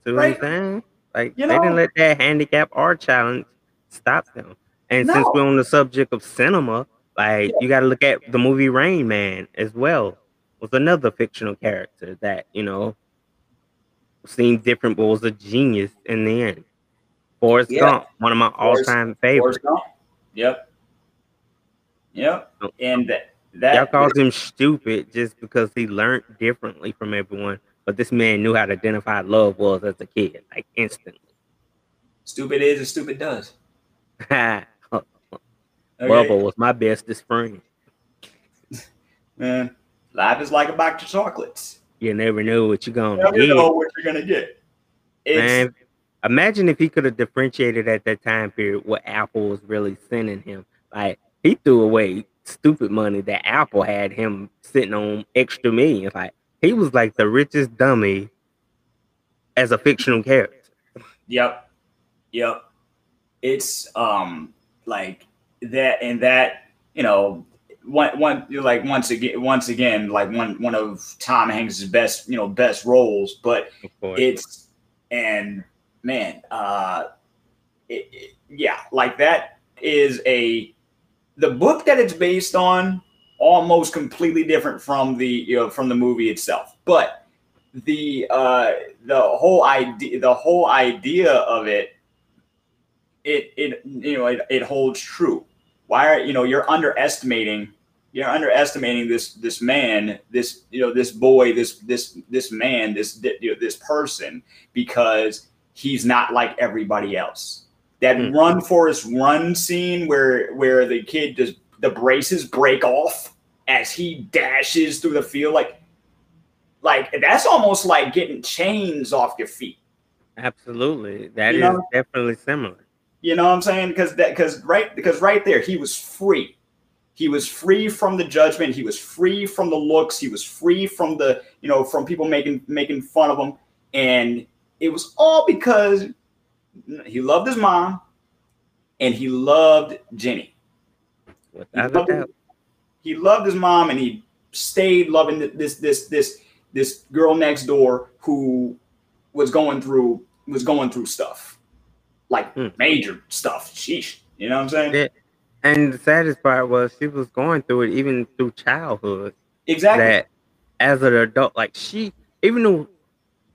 What Right. Saying? Like You they didn't let that handicap art challenge stop them. And since we're on the subject of cinema, like you got to look at the movie Rain Man as well. Was another fictional character that you know seemed different, but was a genius in the end. Forrest Yeah. Gump, one of my all-time favorites. Forrest Gump. Yep. Yep. Oh. And that, that Y'all called him stupid just because he learned differently from everyone. But this man knew how to identify love was as a kid, like instantly. stupid is and stupid does. Bubba was my bestest friend. Man, life is like a box of chocolates. You never know what you're gonna you never get. know what you're gonna get. It's Man, imagine if he could have differentiated at that time period what Apple was really sending him. Like he threw away stupid money that Apple had him sitting on extra millions. Like he was like the richest dummy as a fictional character. Yep. Yep. It's um like that and that, you know, one one like once again once again like one one of Tom Hanks' best, you know, best roles, but it's and man, uh it, it- yeah, like that is a the book that it's based on almost completely different from the you know from the movie itself. But the uh the whole idea the whole idea of it it it you know it, it holds true why are you know you're underestimating you're underestimating this this man this you know this boy this this this man this you know, this person because he's not like everybody else that Hmm. run Forrest run scene where where the kid just the braces break off as he dashes through the field like like that's almost like getting chains off your feet Absolutely. That is You know? definitely similar. You know what I'm saying? Because that because right because right there he was free. He was free from the judgment. He was free from the looks. He was free from the you know from people making making fun of him, and it was all because he loved his mom, and he loved Jenny. He Without a loved, doubt. he loved his mom, and he stayed loving this this this this girl next door who was going through was going through stuff, like Hmm. major stuff. Sheesh, you know what I'm saying? Yeah. And the saddest part was she was going through it even through childhood. Exactly. That as an adult, like she, even though,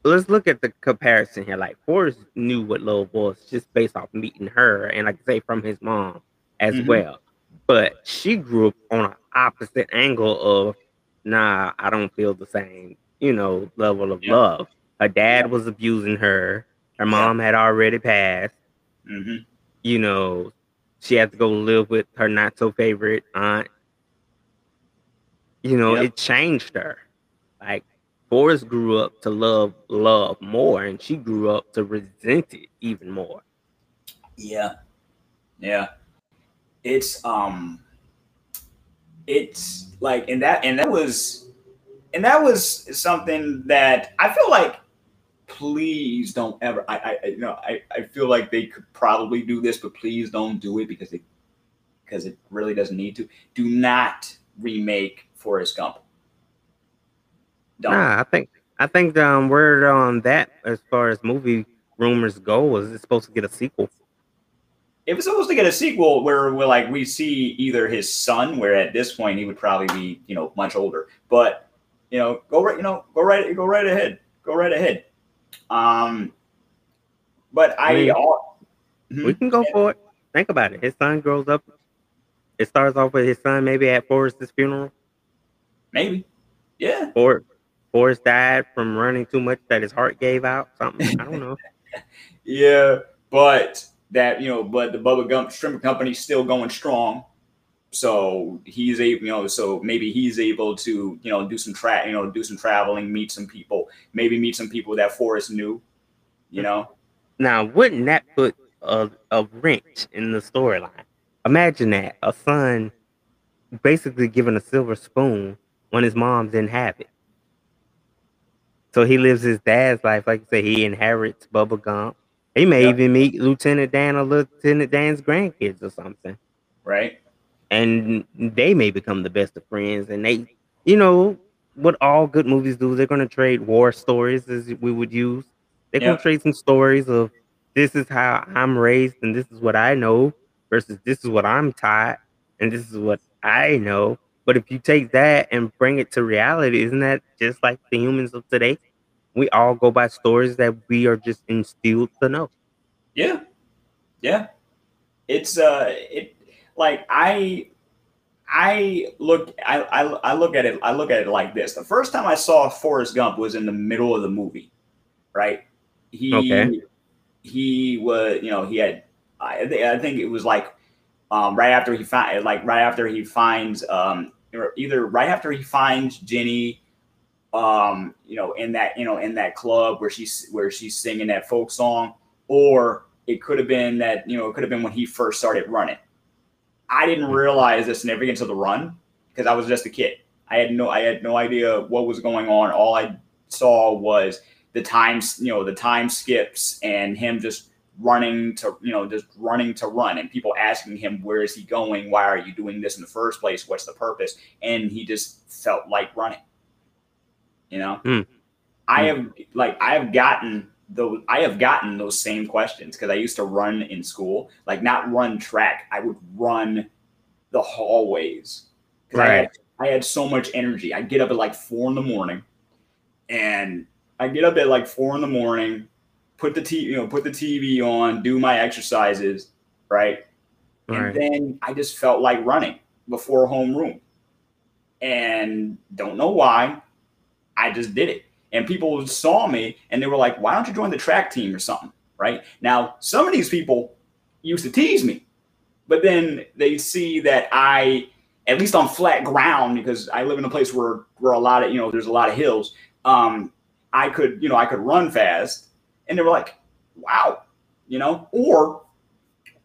let's look at the comparison here. Like Forrest knew what love was just based off meeting her, and like I say from his mom as Mhm. well. But she grew up on an opposite angle of, nah, I don't feel the same, you know, level of Yeah. love. Her dad was abusing her. Her mom had already passed. hmm You know, she had to go live with her not so favorite aunt. You know, Yep. it changed her. Like Forrest grew up to love love more, and she grew up to resent it even more. Yeah. Yeah. It's um it's like and that and that was and that was something that I feel like please don't ever I I you know I, I feel like they could probably do this but please don't do it because it because it really doesn't need to. Do not remake Forrest Gump. Nah, I think I think um, word on that as far as movie rumors go is it's supposed to get a sequel. It was supposed to get a sequel where we're like we see either his son, where at this point he would probably be you know much older, but you know go right you know go right go right ahead go right ahead. Um, but I, I mean, al- Mhm. We can go for it. Think about it. His son grows up. It starts off with his son maybe at Forrest's funeral. maybe yeah Or Forrest died from running too much that his heart gave out. Something I don't know. yeah, but that you know but the Bubba Gump Shrimp Company's still going strong. So he's able, you know, so maybe he's able to, you know, do some tra- you know, do some traveling, meet some people, maybe meet some people that Forrest knew, you know. Now, wouldn't that put a, a wrench in the storyline? Imagine that a son basically given a silver spoon when his mom didn't have it. So he lives his dad's life, like I said, he inherits Bubba Gump. He may Yep. even meet Lieutenant Dan or Lieutenant Dan's grandkids or something. right? and they may become the best of friends. And they, you know, what all good movies do, they're going to trade war stories as we would use. They're going to trade some stories of this is how I'm raised and this is what I know versus this is what I'm taught and this is what I know. But if you take that and bring it to reality, isn't that just like the humans of today? We all go by stories that we are just instilled to know. Yeah, yeah. It's uh, it like I, I look, I, I, I look at it, I look at it like this. The first time I saw Forrest Gump was in the middle of the movie, right? He, Okay. he was, you know, he had, I, I think it was like, um, right after he find, like right after he finds, um, or either right after he finds Jenny, um, you know, in that, you know, in that club where she's where she's singing that folk song, or it could have been that, you know, it could have been when he first started running. I didn't realize the significance of the run because I was just a kid. I had no, I had no idea what was going on. All I saw was the times, you know, the time skips and him just running to, you know, just running to run, and people asking him, "Where is he going? Why are you doing this in the first place? What's the purpose?" And he just felt like running. You know, Hmm. I have like I have gotten those I have gotten those same questions because I used to run in school, like not run track. I would run the hallways. 'Cause I had, Right. I had so much energy. I get up at like four in the morning, and I get up at like four in the morning, put the t you know put the TV on, do my exercises, right, and then I just felt like running before homeroom, and don't know why, I just did it. And people saw me and they were like, "Why don't you join the track team or something?" Right now, some of these people used to tease me, but then they see that I, at least on flat ground, because I live in a place where where a lot of you know there's a lot of hills. Um, I could you know I could run fast, and they were like, "Wow," you know, or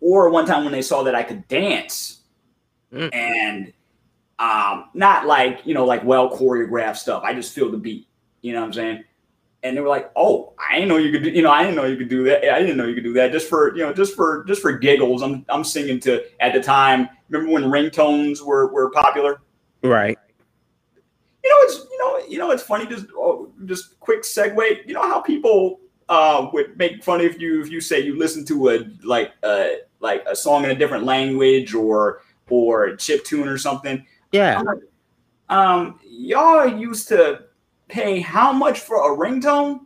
or one time when they saw that I could dance, Mm. and um, not like you know like well choreographed stuff. I just feel the beat. You know what I'm saying? And they were like, "Oh, I didn't know you could do. You know, I didn't know you could do that. I didn't know you could do that. Just for you know, just for just for giggles. I'm I'm singing to at the time. Remember when ringtones were were popular? Right. You know, it's you know you know it's funny. Just oh, just quick segue. You know how people uh, would make fun if you if you say you listen to a like a like a song in a different language or or a chip tune or something. Yeah. Um, y'all used to pay how much for a ringtone?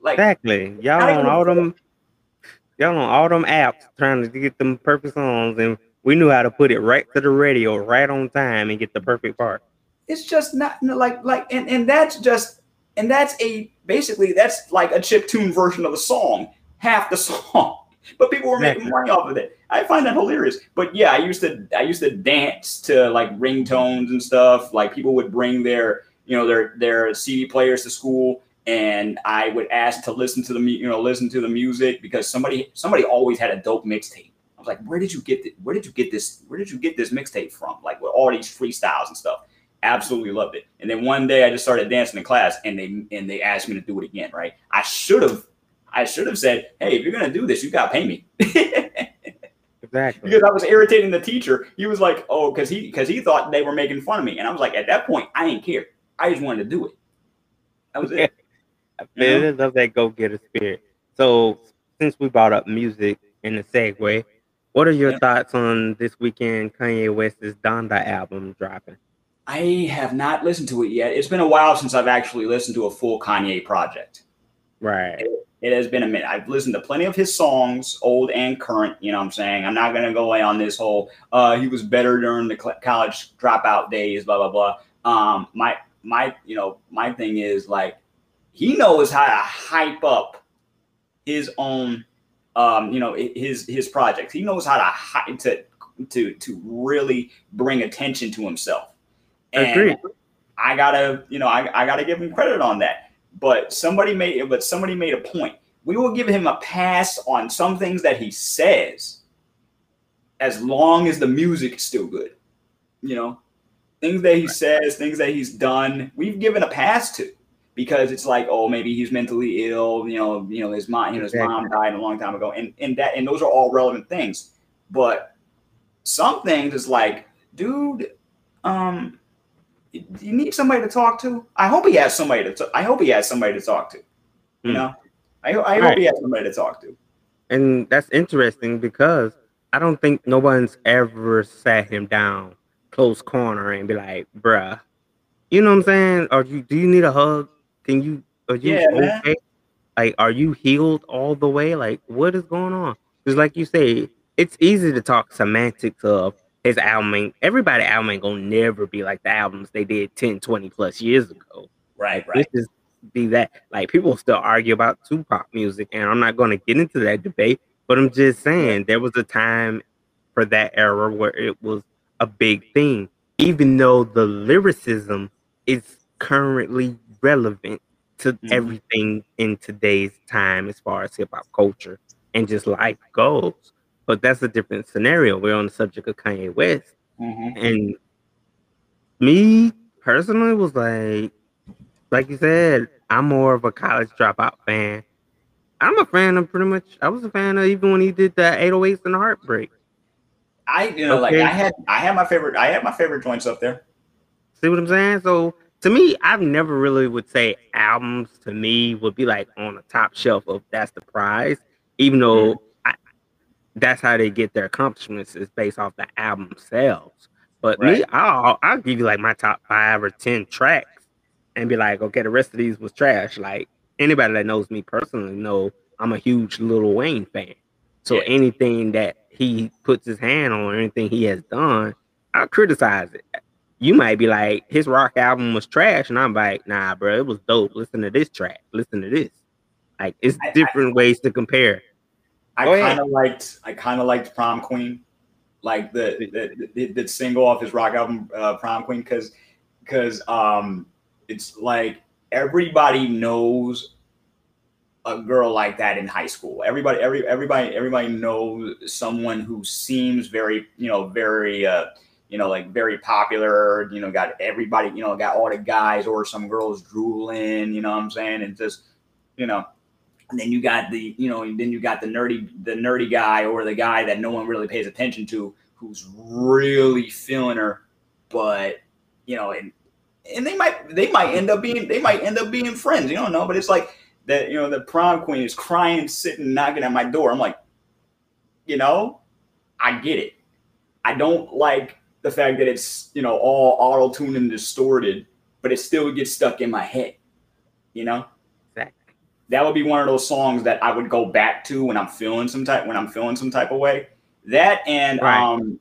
Like Exactly. Y'all on all a- them y'all on all them apps trying to get them perfect songs and we knew how to put it right to the radio right on time and get the perfect part. it's just not like like and, and that's just and that's a basically that's like a chip tune version of the song half the song but people were making money off of it. I find that hilarious. But yeah i used to i used to dance to like ringtones and stuff. Like people would bring their you know their their cd players to school and i would ask to listen to the you know listen to the music because somebody somebody always had a dope mixtape. I was like where did you get this where did you get this where did you get this mixtape from? Like with all these freestyles and stuff. Absolutely loved it. And then one day I just started dancing in class and they and they asked me to do it again, right? I should have I should have said, "Hey, if you're going to do this, you got to pay me." Exactly. because I was irritating the teacher. He was like, "Oh, cuz he cuz he thought they were making fun of me." And I was like, at that point, I didn't care. I just wanted to do it. That was it. I love that go getter spirit. So since we brought up music in the segue, what are your Yeah. thoughts on this weekend Kanye West's Donda album dropping? I have not listened to it yet. It's been a while since I've actually listened to a full Kanye project. Right. It has been a minute. I've listened to plenty of his songs, old and current. You know what I'm saying? I'm not going to go away on this whole, uh, he was better during the college dropout days, blah, blah, blah. Um, my, my, you know, my thing is like, he knows how to hype up his own, um, you know, his, his projects. He knows how to, to, to, to really bring attention to himself. And Agreed. I gotta, you know, I, I gotta give him credit on that. But somebody made, but somebody made a point. We will give him a pass on some things that he says, as long as the music is still good. You know, things that he says, things that he's done, we've given a pass to because it's like, oh, maybe he's mentally ill. You know, you know, his mom, you know, his mom died a long time ago, and and that and those are all relevant things. But some things is like, dude, um, you you need somebody to talk to. I hope he has somebody to. T- I hope he has somebody to talk to. You Hmm. know, I, ho- I hope Right. he has somebody to talk to. And that's interesting because I don't think no one's ever sat him down close corner and be like, bruh, you know what I'm saying? Are you do you need a hug? Can you are you Yeah, man. okay? Like, are you healed all the way? Like, what is going on? Because like you say, it's easy to talk semantics of his album. ain't- Everybody album ain't gonna never be like the albums they did 10, 20 plus years ago. Right, right. This is be that like people still argue about Tupac music, and I'm not to get into that debate. But I'm just saying there was a time for that era where it was a big thing, even though the lyricism is currently relevant to Mhm. everything in today's time as far as hip hop culture and just life goes. But that's a different scenario. We're on the subject of Kanye West. Mhm. And me personally was like, like you said, I'm more of a college dropout fan. I'm a fan of pretty much. I was a fan of even when he did the 808s and the Heartbreak. I, you know, like I had, I had my favorite, I had my favorite joints up there. See what I'm saying? So to me, I've never really would say albums to me would be like on the top shelf of that's the prize, even though I, that's how they get their accomplishments is based off the album sales. But me, I'll I'll give you like my top five or ten tracks and be like, okay, the rest of these was trash. Like anybody that knows me personally know I'm a huge Lil Wayne fan. So Yeah. anything that he puts his hand on, anything he has done, I'll criticize it. You might be like, his rock album was trash, and I'm like, nah, bro, it was dope. Listen to this track. Listen to this. Like, it's I- I- different ways to compare. I kind of liked, I kind of liked Prom Queen, like the the, the, the single off his rock album, uh, Prom Queen, because because um, it's like everybody knows a girl like that in high school. Everybody, every everybody, everybody knows someone who seems very, you know, very, uh, you know, like very popular. You know, got everybody, you know, got all the guys or some girls drooling. You know what I'm saying? And just, you know, and then you got the, you know, then you got the nerdy, the nerdy guy or the guy that no one really pays attention to, who's really feeling her, but you know, and and they might they might end up being they might end up being friends. You don't know, but it's like that. You know, the prom queen is crying, sitting, knocking at my door. I'm like, you know, I get it. I don't like the fact that it's you know all auto tuned and distorted, but it still gets stuck in my head. You know. That would be one of those songs that I would go back to when I'm feeling some type when I'm feeling some type of way. That and Right. um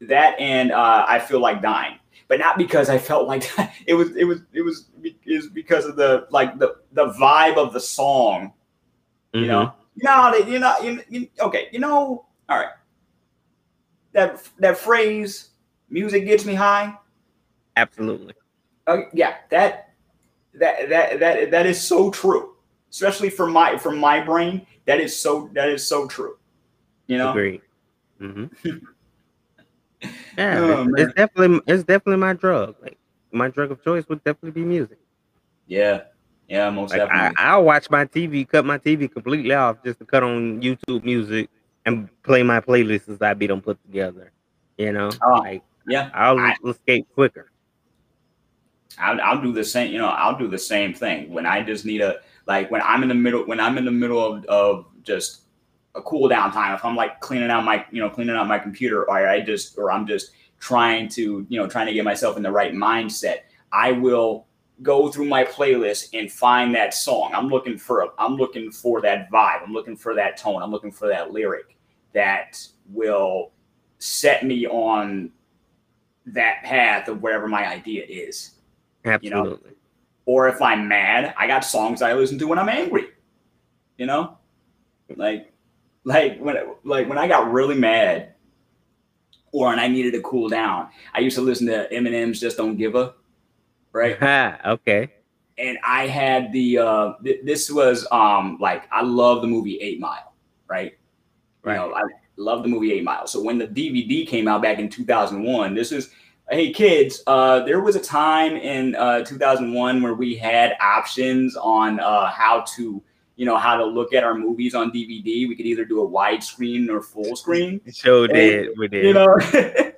that and uh I feel like dying. But not because I felt like it was it was it was is because of the like the the vibe of the song you know you know they- you know you, you, okay you know all right that that phrase music gets me high absolutely. uh, yeah that that that that that is so true especially for my for my brain that is so that is so true you know Agreed. hmm yeah, Oh, it's, it's definitely it's definitely my drug. Like my drug of choice would definitely be music. yeah yeah most Like I, definitely I'll watch my TV, cut my TV completely off just to cut on YouTube music and play my playlists as I be them put together. You know, Oh, like yeah I'll I- escape quicker. I'll, I'll do the same you know i'll do the same thing when i just need a like when i'm in the middle when i'm in the middle of, of just a cool down time if i'm like cleaning out my you know cleaning out my computer or i just or i'm just trying to you know trying to get myself in the right mindset i will go through my playlist and find that song. I'm looking for i'm looking for that vibe. I'm looking for that tone. I'm looking for that lyric that will set me on that path of whatever my idea is. You know, Absolutely. Or if I'm mad, I got songs I listen to when I'm angry. You know, like like when like when I got really mad, or when I needed to cool down, I used to listen to Eminem's "Just Don't Give a," right? Okay. and I had the uh th- this was um like I love the movie Eight Mile, right? You know, I love the movie Eight Mile. So when the DVD came out back in 2001, this is hey kids, uh there was a time in uh 2001 where we had options on uh how to you know how to look at our movies on DVD. We could either do a widescreen or full screen Show And, did. We did. you know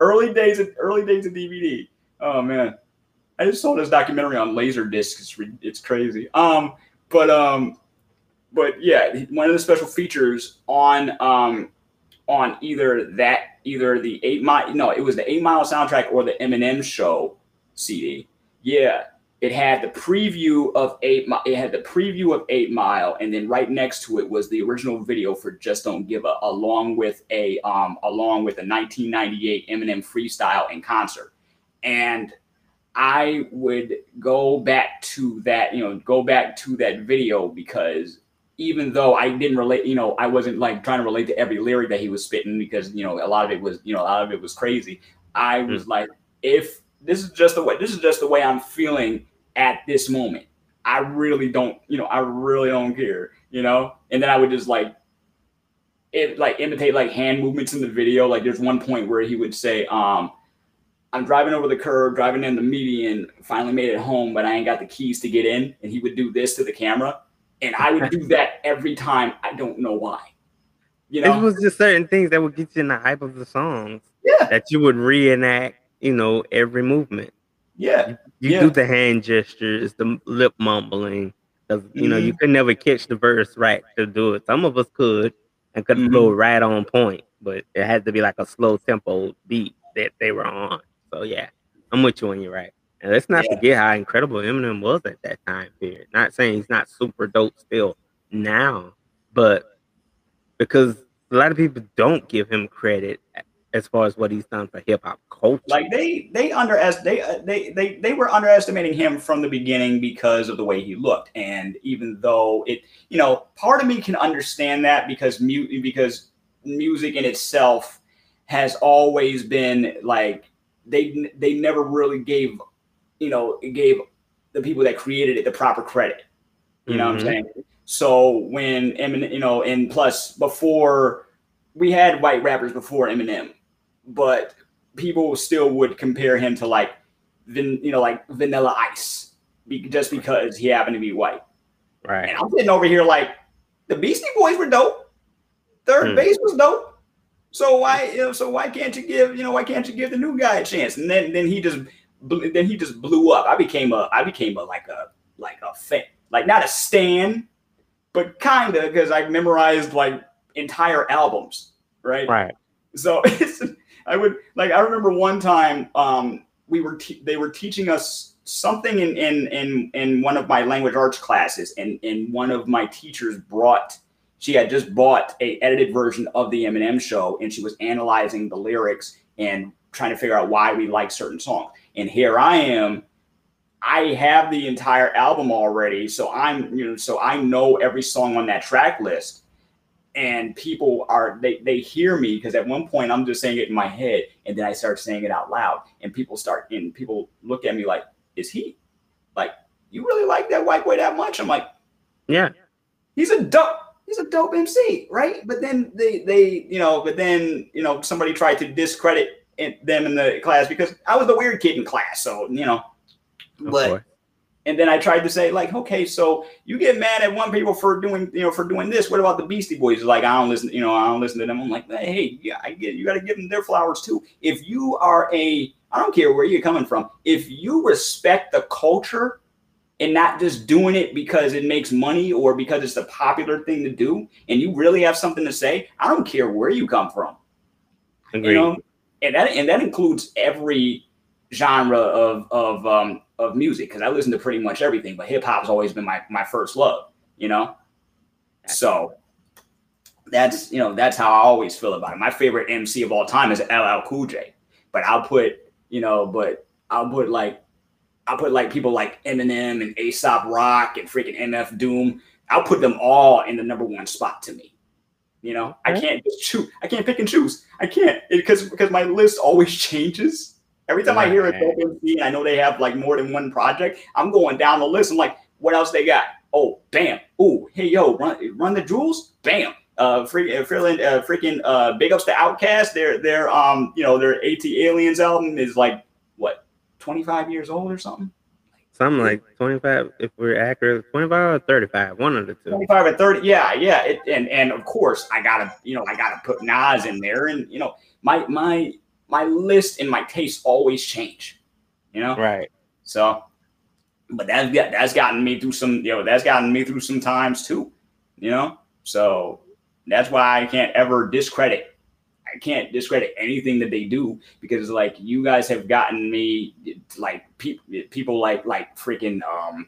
early days of early days of dvd oh man i just saw this documentary on laser discs it's, re- it's crazy um but um but yeah one of the special features on um on either that either the eight mile no it was the eight mile soundtrack or the eminem show cd yeah it had the preview of eight mile it had the preview of eight mile and then right next to it was the original video for just don't give a along with a um along with a 1998 eminem freestyle in concert. And i would go back to that you know go back to that video because even though i didn't relate you know i wasn't like trying to relate to every lyric that he was spitting because you know a lot of it was you know a lot of it was crazy i was like if this is just the way this is just the way i'm feeling at this moment. I really don't, you know, I really don't care, you know? And then I would just like it like imitate like hand movements in the video. Like there's one point where he would say, um, I'm driving over the curb, driving in the median, finally made it home, but I ain't got the keys to get in. And he would do this to the camera. And I would do that every time. I don't know why. You know, It was just certain things that would get you in the hype of the songs Yeah. that you would reenact, you know, every movement. Yeah. You Yeah. do the hand gestures, the lip mumbling. 'cause, You know, you could never catch the verse right to do it. Some of us could and could Mhm. flow right on point, but it had to be like a slow tempo beat that they were on. So yeah, I'm with you on you're right. And let's not Yeah. forget how incredible Eminem was at that time period. Not saying he's not super dope still now, but because a lot of people don't give him credit as far as what he's done for hip hop culture. like they they underest they uh, they they they were underestimating him from the beginning because of the way he looked and even though it you know part of me can understand that because mu- because music in itself has always been like they they never really gave you know it gave the people that created it the proper credit you know what I'm Mhm. saying? So when Eminem, you know, and plus before we had white rappers before Eminem, but people still would compare him to like, Vin, you know, like Vanilla Ice, be, just because he happened to be white. Right. And I'm sitting over here like, the Beastie Boys were dope. Third Hmm. Bass was dope. So why, you know, so why can't you give, you know, why can't you give the new guy a chance? And then then he just then he just blew up. I became a I became a like a like a fan, like not a stan, but kinda because I memorized like entire albums, right? Right. So it's, I would like I remember one time um, we were te- they were teaching us something in in in in one of my language arts classes, and and one of my teachers brought. She had just bought a edited version of the Eminem show, and she was analyzing the lyrics and trying to figure out why we like certain songs. And here I am I have the entire album already, so I'm you know so I know every song on that track list, and people are they they hear me because at one point I'm just saying it in my head, and then I start saying it out loud, and people start and people look at me like, "Is he like you really like that white boy that much?" I'm like, Yeah. he's a dope he's a dope MC, right? But then they they you know, but then you know somebody tried to discredit it, them in the class because I was the weird kid in class, so you know. Of But course. and then I tried to say like, okay, so you get mad at one people for doing you know for doing this. What about the Beastie Boys? Like I don't listen, you know, I don't listen to them. I'm like, hey, yeah, I get you got to give them their flowers too. If you are a, I don't care where you're coming from. If you respect the culture and not just doing it because it makes money or because it's the popular thing to do, and you really have something to say, I don't care where you come from Agreed. you know and that and that includes every genre of of um of music because i listen to pretty much everything but hip-hop's always been my my first love you know? So that's you know that's how i always feel about it. My favorite mc of all time is ll cool j but i'll put you know but i'll put like i'll put like people like eminem and aesop rock and freaking mf doom i'll put them all in the number one spot to me you know? I can't just choose i can't pick and choose. I can't because because my list always changes. Every time i hear a Right. and i know they have like more than one project i'm going down the list. I'm like what else they got? Oh bam oh hey yo run run the jewels? Bam. Uh, free, uh, freaking, uh, freaking, uh, big ups to OutKast. Their, their, um, you know, their ATLiens album is like what, 25 years old or something? Something like 25, if we're accurate, 25 or 35, one of the two. 25 or 30 yeah yeah it, and and of course i gotta you know i gotta put nas in there and you know my my my list and my tastes always change you know Right. so but that's got that's gotten me through some you know that's gotten me through some times too you know so that's why i can't ever discredit i can't discredit anything that they do because like you guys have gotten me like pe- people like like freaking um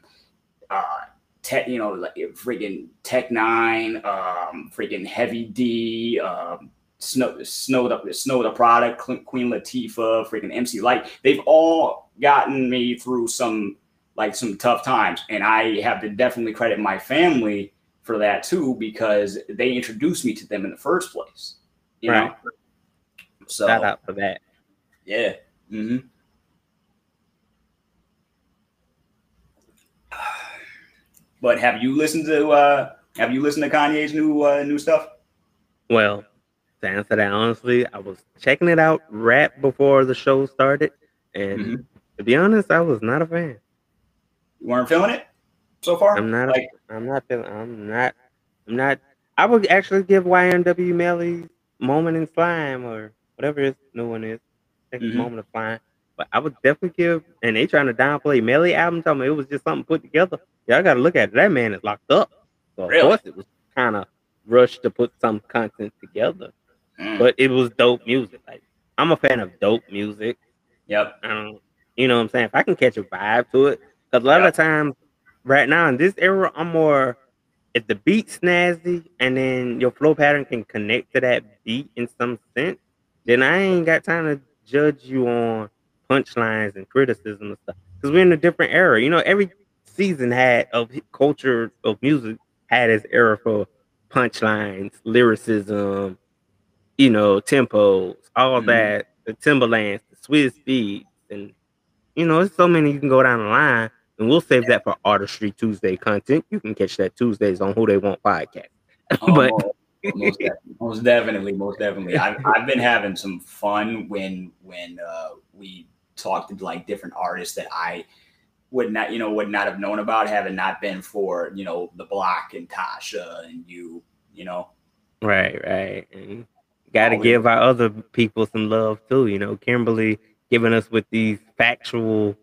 uh tech, you know, like freaking Tech N9ne, um, freaking Heavy D, um, Snow, Snow the Snow Tha Product, Queen Latifah, freaking MC Lyte. They've all gotten me through some like some tough times, and I have to definitely credit my family for that too because they introduced me to them in the first place. You Right. know, so Shout out for that. yeah. hmm But have you listened to uh have you listened to Kanye's new uh new stuff? Well, to answer that honestly, I was checking it out right before the show started, and Mhm. to be honest, I was not a fan. You weren't feeling it so far? I'm not. like A, I'm not feeling. I'm not. I'm not. I would actually give YNW Melly "Moment in Slime" or whatever his new one is. It's Mhm. "Moment of Slime." But I would definitely give. And they trying to downplay Melly album, telling me it was just something put together. Y'all got to look at it. That man is locked up. So of course it was kind of rushed to put some content together. mm, But it was dope music. Like I'm a fan of dope music. yep. Don't, you know what I'm saying? If I can catch a vibe to it, because a lot Yeah. of times right now in this era, I'm more if the beat's snazzy and then your flow pattern can connect to that beat in some sense, then I ain't got time to judge you on punchlines and criticism and stuff. Because we're in a different era. You know, every season had of culture of music had its era for punchlines, lyricism, you know, tempos, all Mhm. that, the Timbalands, the Swizz Beatz, and you know, there's so many you can go down the line, and we'll save that for Artistry Tuesday content. You can catch that Tuesdays on Who They Want podcast. Oh, But- most, definitely, most definitely, most definitely. I've, I've been having some fun when when uh, we talked to like different artists that I would not, you know, would not have known about had it not been for you know the block and Tasha and you, you know. Right, right. And gotta give our other people some love too. You know, Kimberly giving us with these factual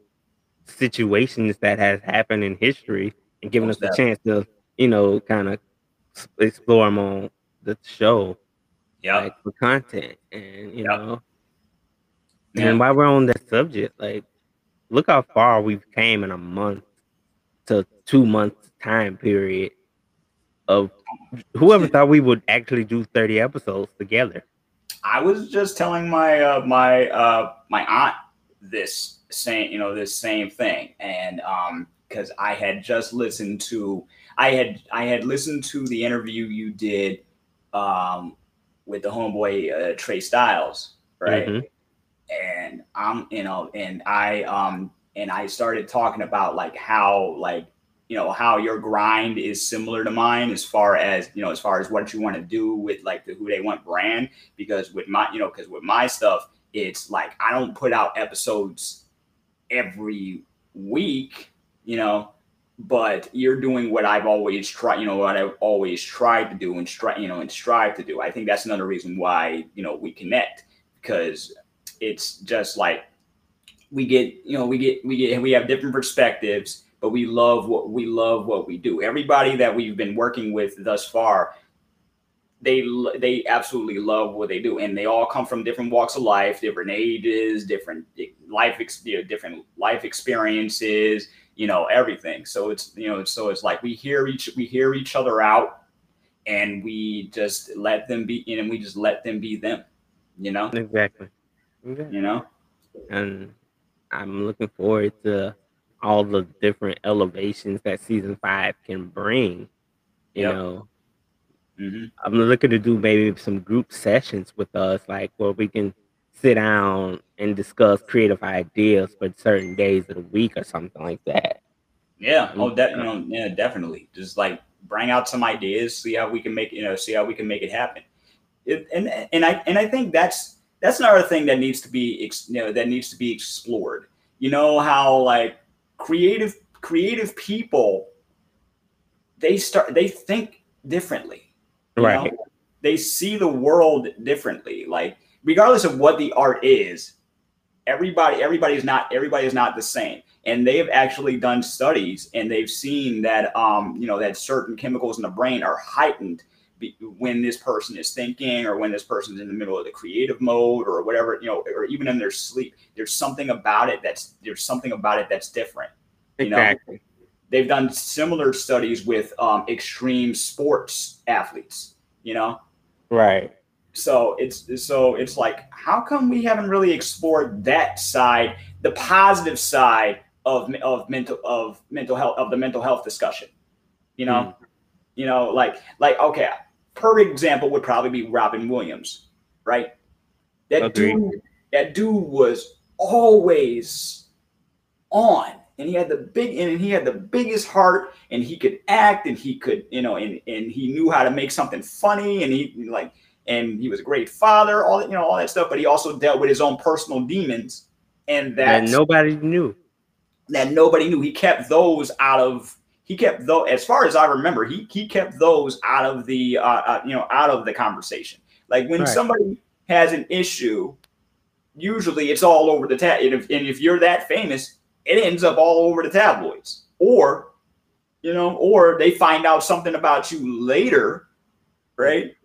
situations that has happened in history and giving Most us the chance to, you know, kind of explore them on the show. Yeah. like for content and you Yep. know Yeah. and while we're on that subject like look how far we've came in a month to two months time period of whoever thought we would actually do 30 episodes together. I was just telling my uh, my uh, my aunt this same you know this same thing, and um, because I had just listened to I had I had listened to the interview you did um, with the homeboy uh, Trey Styles, right? Mhm. And I'm you know, and I um and I started talking about like how like you know how your grind is similar to mine as far as you know as far as what you want to do with like the who they want brand because with my you know because with my stuff it's like I don't put out episodes every week you know but you're doing what I've always tried you know what I've always tried to do and strive you know and strive to do. I think that's another reason why you know we connect because it's just like we get you know we get we get we have different perspectives but we love what we love what we do. Everybody that we've been working with thus far they they absolutely love what they do and they all come from different walks of life different ages different life ex- you know, different life experiences you know everything so it's you know so it's like we hear each we hear each other out and we just let them be and we just let them be them you know Exactly. exactly. you know And I'm looking forward to all the different elevations that season five can bring. You Yep. know, hmm I'm looking to do maybe some group sessions with us, like where we can sit down and discuss creative ideas for certain days of the week or something like that. Yeah. Oh, that you know, yeah, definitely. Just like bring out some ideas, see how we can make you know, see how we can make it happen. It, and and I and I think that's that's another thing that needs to be ex, you know that needs to be explored. You know how like creative creative people they start they think differently. You know? Right. They see the world differently. Like regardless of what the art is, everybody everybody is not everybody is not the same and they've actually done studies and they've seen that um you know that certain chemicals in the brain are heightened when this person is thinking or when this person's in the middle of the creative mode or whatever you know or even in their sleep there's something about it that's there's something about it that's different you know? They've done similar studies with um, extreme sports athletes you know Right. so it's so it's like how come we haven't really explored that side the positive side of of mental of mental health of the mental health discussion you know you know like like okay perfect example would probably be robin williams right that Agreed. dude that dude was always on and he had the big and he had the biggest heart and he could act and he could you know and and he knew how to make something funny and he like and he was a great father all that you know all that stuff but he also dealt with his own personal demons and that And nobody knew. that nobody knew he kept those out of he kept though as far as i remember he he kept those out of the uh, uh you know out of the conversation like when Right. somebody has an issue usually it's all over the tab and if, and if you're that famous it ends up all over the tabloids. Or you know or they find out something about you later right?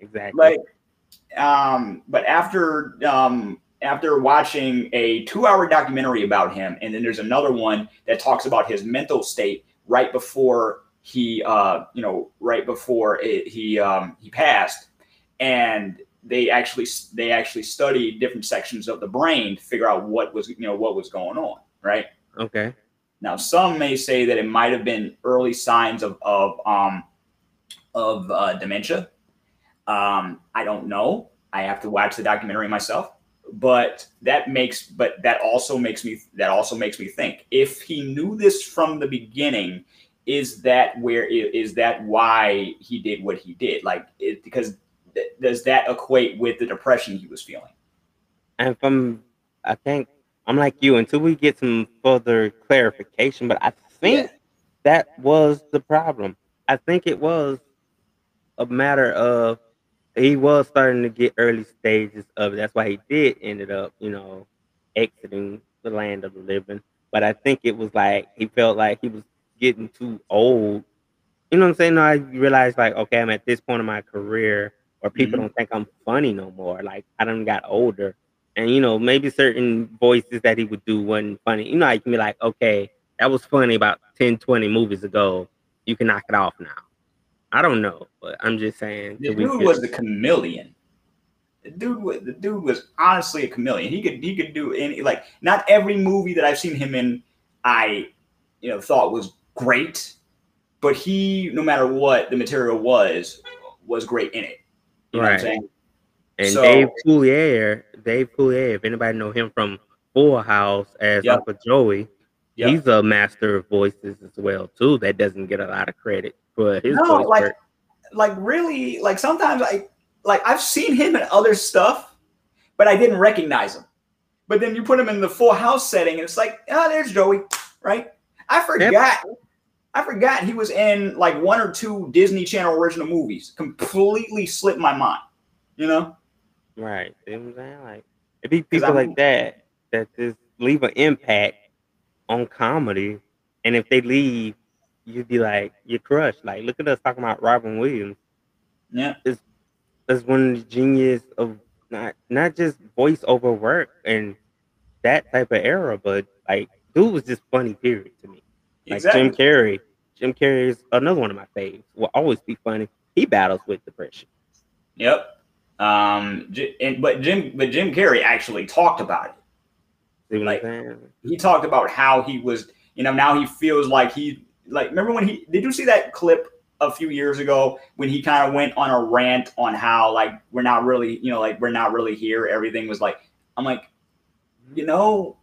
Exactly. like um but after um after watching a two hour documentary about him and then there's another one that talks about his mental state right before he uh you know right before it, he um he passed. And they actually they actually studied different sections of the brain to figure out what was you know what was going on right okay. now, some may say that it might have been early signs of of um, of uh, dementia. Um, I don't know. I have to watch the documentary myself. But that makes but that also makes me that also makes me think if he knew this from the beginning, is that where is that why he did what he did? Like it, because th- does that equate with the depression he was feeling? And from I think I'm like you until we get some further clarification, but I think that was the problem. I think it was a matter of he was starting to get early stages of it. That's why he did ended up, you know, exiting the land of the living. But I think it was like he felt like he was getting too old. You know what I'm saying? No, I realized like, okay, I'm at this point in my career where people Mhm. don't think I'm funny no more. Like I done got older. And you know maybe certain voices that he would do wasn't funny. You know, I can be like, okay, that was funny about 10, 20 movies ago. You can knock it off now. I don't know, but I'm just saying. The dude was the chameleon. The dude, was, the dude was honestly a chameleon. He could he could do any like not every movie that I've seen him in. I you know thought was great, but he no matter what the material was was great in it. You know right. what I'm saying? And So- Dave Coulier, Dave Coulier, if anybody know him from Full House as Yep. Uncle Joey, Yep. he's a master of voices as well too. That doesn't get a lot of credit for his No, voice like- work. like really like sometimes I like I've seen him in other stuff, but I didn't recognize him. But then you put him in the full house setting, and it's like, oh, there's Joey, right? I forgot. I forgot he was in like one or two Disney Channel original movies. Completely slipped my mind. You know? Right. You know what I'm saying? Like it be people like that that just leave an impact on comedy. And if they leave, you'd be like, you're crushed. Like, look at us talking about Robin Williams. Yeah. That's one of the genius of not not just voiceover work and that type of era, but like dude was just funny, period, to me. Like Exactly. Jim Carrey. Jim Carrey is another one of my faves. Will always be funny. He battles with depression. Yep. Um, and, but Jim, but Jim Carrey actually talked about it. See Like- he talked about how he was, you know, now he feels like he like remember when he did you see that clip a few years ago when he kind of went on a rant on how like we're not really, you know, like we're not really here. Everything was like I'm like, you know,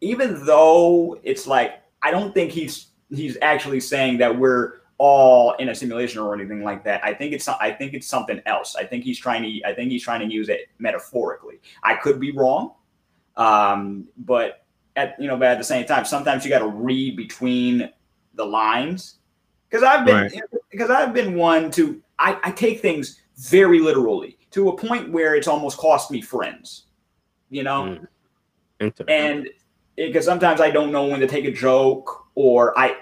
even though it's like I don't think he's he's actually saying that we're all in a simulation or anything like that. I think it's I think it's something else. I think he's trying to I think he's trying to use it metaphorically. I could be wrong. Um, but at you know, but at the same time, sometimes you got to read between the lines. Because I've been Right. because I've been one to I, I take things very literally to a point where it's almost cost me friends. You know, Mm. And because sometimes I don't know when to take a joke or I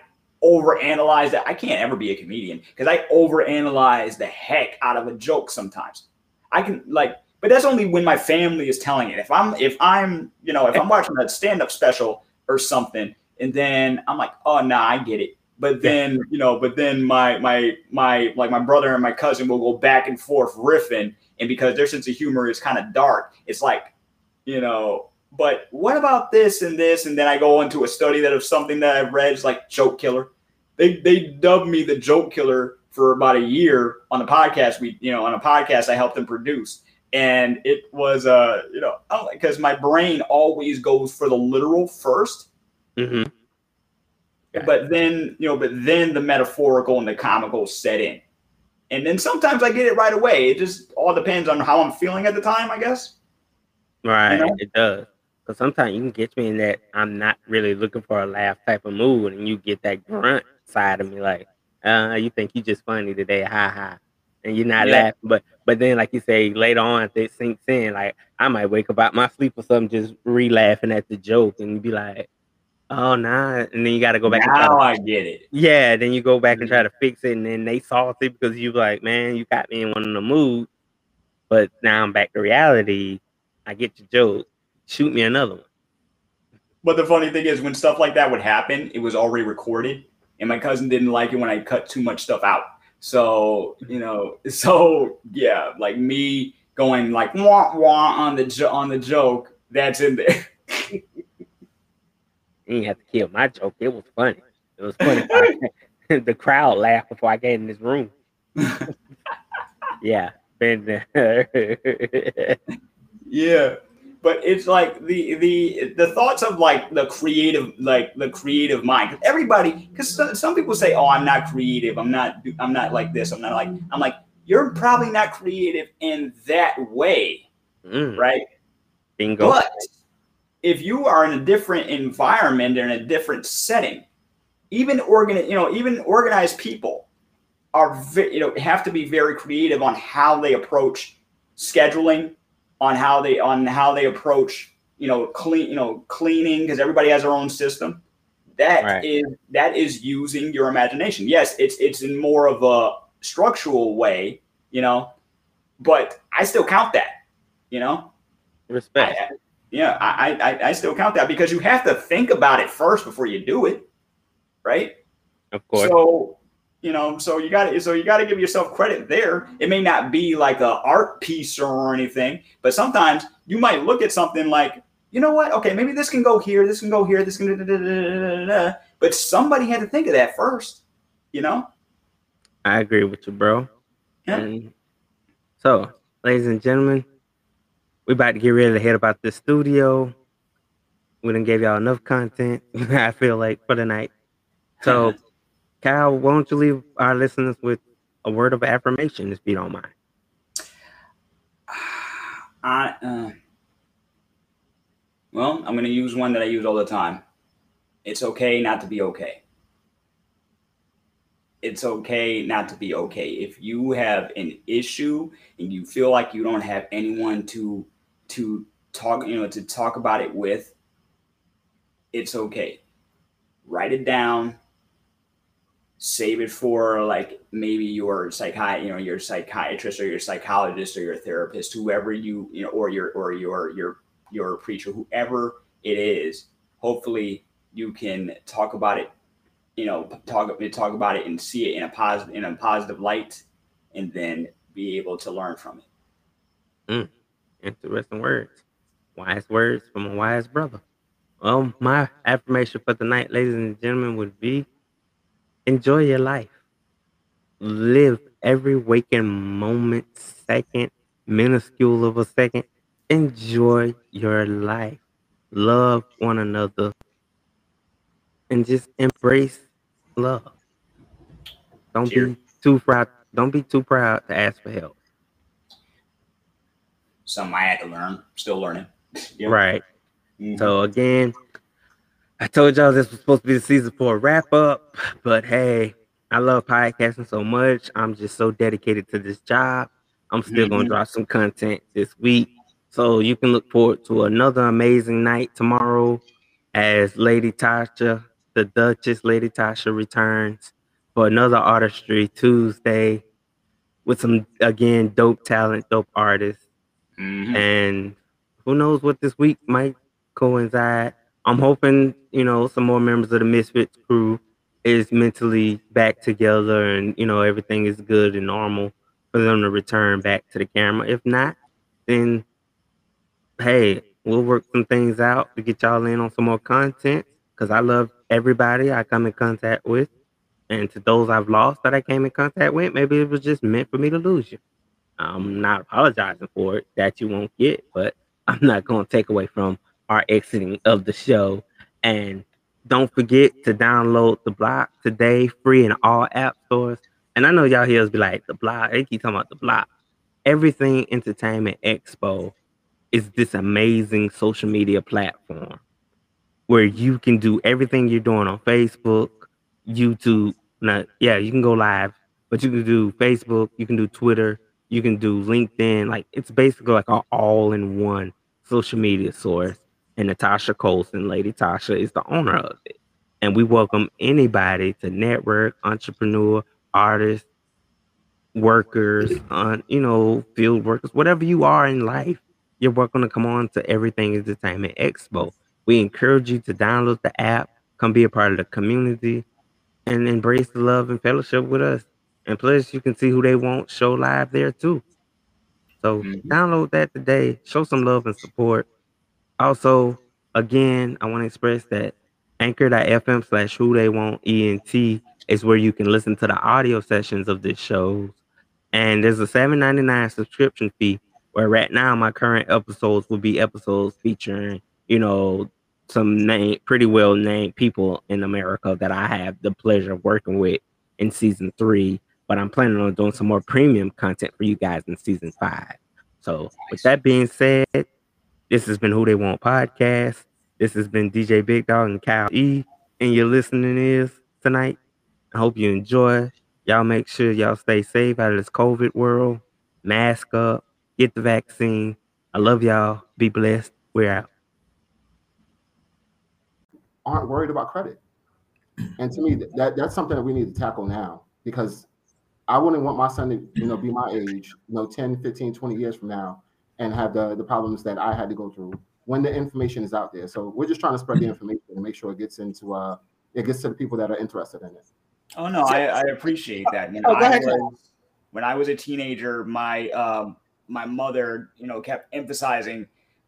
overanalyze that. I can't ever be a comedian because I overanalyze the heck out of a joke sometimes. I can like, but that's only when my family is telling it. If I'm if I'm you know if I'm watching a stand up special or something, and then I'm like, oh nah, I get it. But then you know, but then my my my like my brother and my cousin will go back and forth riffing, and because their sense of humor is kind of dark, it's like you know but what about this and this and then i go into a study that of something that i've read is like joke killer they they dubbed me the joke killer for about a year on the podcast we you know on a podcast i helped them produce. And it was uh you know because my brain always goes for the literal first. Mhm. Got but then you know but then the metaphorical and the comical set in. And then sometimes i get it right away. It just all depends on how i'm feeling at the time i guess. Right, know? it does. Because sometimes you can get me in that I'm not really looking for a laugh type of mood, and you get that grunt side of me, like, uh, you think you just funny today, ha ha, and you're not Yeah. laughing. But but then, like you say, later on, if it sinks in, like I might wake up out my sleep or something, just re laughing at the joke, and be like, oh nah, and then you got to go back and try now to i get it yeah, then you go back and try to fix it, and then they salty because you like, man, you got me in one of the moods. But now I'm back to reality. I get your joke. Shoot me another one. But the funny thing is, when stuff like that would happen, it was already recorded, and my cousin didn't like it when I cut too much stuff out. So mm-hmm. you know, so yeah, like me going like wah wah on the jo- on the joke, that's in there. You didn't have to kill my joke. It was funny. It was funny. the crowd laughed before I got in this room. Yeah. Been there. yeah, but it's like the the the thoughts of like the creative like the creative mind. everybody, because some, some people say, "Oh, I'm not creative. I'm not. I'm not like this. I'm not like." I'm like, you're probably not creative in that way, Mm, right? bingo. But if you are in a different environment or in a different setting, even organ, you know, even organized people are, you know, have to be very creative on how they approach scheduling, on how they on how they approach, you know, clean, you know, cleaning because everybody has their own system. That is Right. that is using your imagination. Yes, it's it's in more of a structural way, you know, but I still count that, you know. Respect. I, yeah, I, I I still count that because you have to think about it first before you do it, right? Of course. So you know, so you got to so you got to give yourself credit there. It may not be like a art piece or anything, but sometimes you might look at something like, you know what? Okay, maybe this can go here, this can go here, this can. Da, da, da, but somebody had to think of that first, you know. I agree with you, bro. Yeah. And so, ladies and gentlemen, we about to get ready to head about this studio. We didn't give y'all enough content. I feel like for the night. So, Kyle, why don't you leave our listeners with a word of affirmation, if you don't mind? I uh, well, I'm going to use one that I use all the time. It's okay not to be okay. It's okay not to be okay. If you have an issue and you feel like you don't have anyone to to talk, you know, to talk about it with, it's okay. Write it down. Save it for like maybe your you know, your psychiatrist or your psychologist or your therapist, whoever you, you know, or your or your your your preacher, whoever it is. Hopefully, you can talk about it, you know, talk talk about it and see it in a positive in a positive light, and then be able to learn from it. Mm. Interesting words. Wise words from a wise brother. Well, my affirmation for the night, ladies and gentlemen, would be enjoy your life. Live every waking moment, second, minuscule of a second. Enjoy your life. Love one another. And just embrace love. Don't be too proud. Don't be too proud to ask for help. Something I had to learn, still learning. Yep. Right. Mhm. So again, I told y'all this was supposed to be the season for a wrap up, but hey, I love podcasting so much. I'm just so dedicated to this job. I'm still gonna Mhm. drop some content this week. So you can look forward to another amazing night tomorrow as Lady Tasha, the Duchess Lady Tasha returns for another artistry Tuesday with some again dope talent, dope artists Mhm. and who knows what this week might coincide. I'm hoping, you know, some more members of the Misfits crew is mentally back together and, you know, everything is good and normal for them to return back to the camera. If not, then hey, we'll work some things out to get y'all in on some more content because I love everybody I come in contact with. And to those I've lost that I came in contact with, maybe it was just meant for me to lose you. I'm not apologizing for it that you won't get, but I'm not going to take away from our exiting of the show. And don't forget to download the block today, free in all app stores. And I know y'all hears be like, the block, they keep talking about the block. Everything Entertainment Expo is this amazing social media platform where you can do everything you're doing on Facebook, YouTube. Not, yeah, you can go live, but you can do Facebook, you can do Twitter, you can do LinkedIn. Like it's basically like an all-in-one social media source. And Natasha Colson, Lady Tasha, is the owner of it. And we welcome anybody to network, entrepreneur, artists, workers, on you know, field workers, whatever you are in life, you're welcome to come on to Everything Entertainment Expo. We encourage you to download the app, come be a part of the community, and embrace the love and fellowship with us. And plus, you can see who they want show live there too. So Mhm. download that today. Show some love and support. Also, again, I want to express that anchor.fm slash who they want ENT is where you can listen to the audio sessions of this shows. And there's a $7.99 subscription fee where right now my current episodes will be episodes featuring, you know, some name pretty well named people in America that I have the pleasure of working with in season three. But I'm planning on doing some more premium content for you guys in season five. So with that being said, this has been Who They Want Podcast. This has been DJ Big Dog and Kyle E. And your listening is tonight. I hope you enjoy. Y'all make sure y'all stay safe out of this COVID world. Mask up, get the vaccine. I love y'all. Be blessed. We're out. aren't worried about credit. And to me, that that's something that we need to tackle now because I wouldn't want my son to, you know, be my age, you know, 10, 15, 20 years from now and have the the problems that I had to go through when the information is out there. So we're just trying to spread the information and make sure it gets into uh it gets to the people that are interested in it. Oh no, I, I appreciate that. You know, Oh, I was, when I was a teenager, my um, my mother, you know, kept emphasizing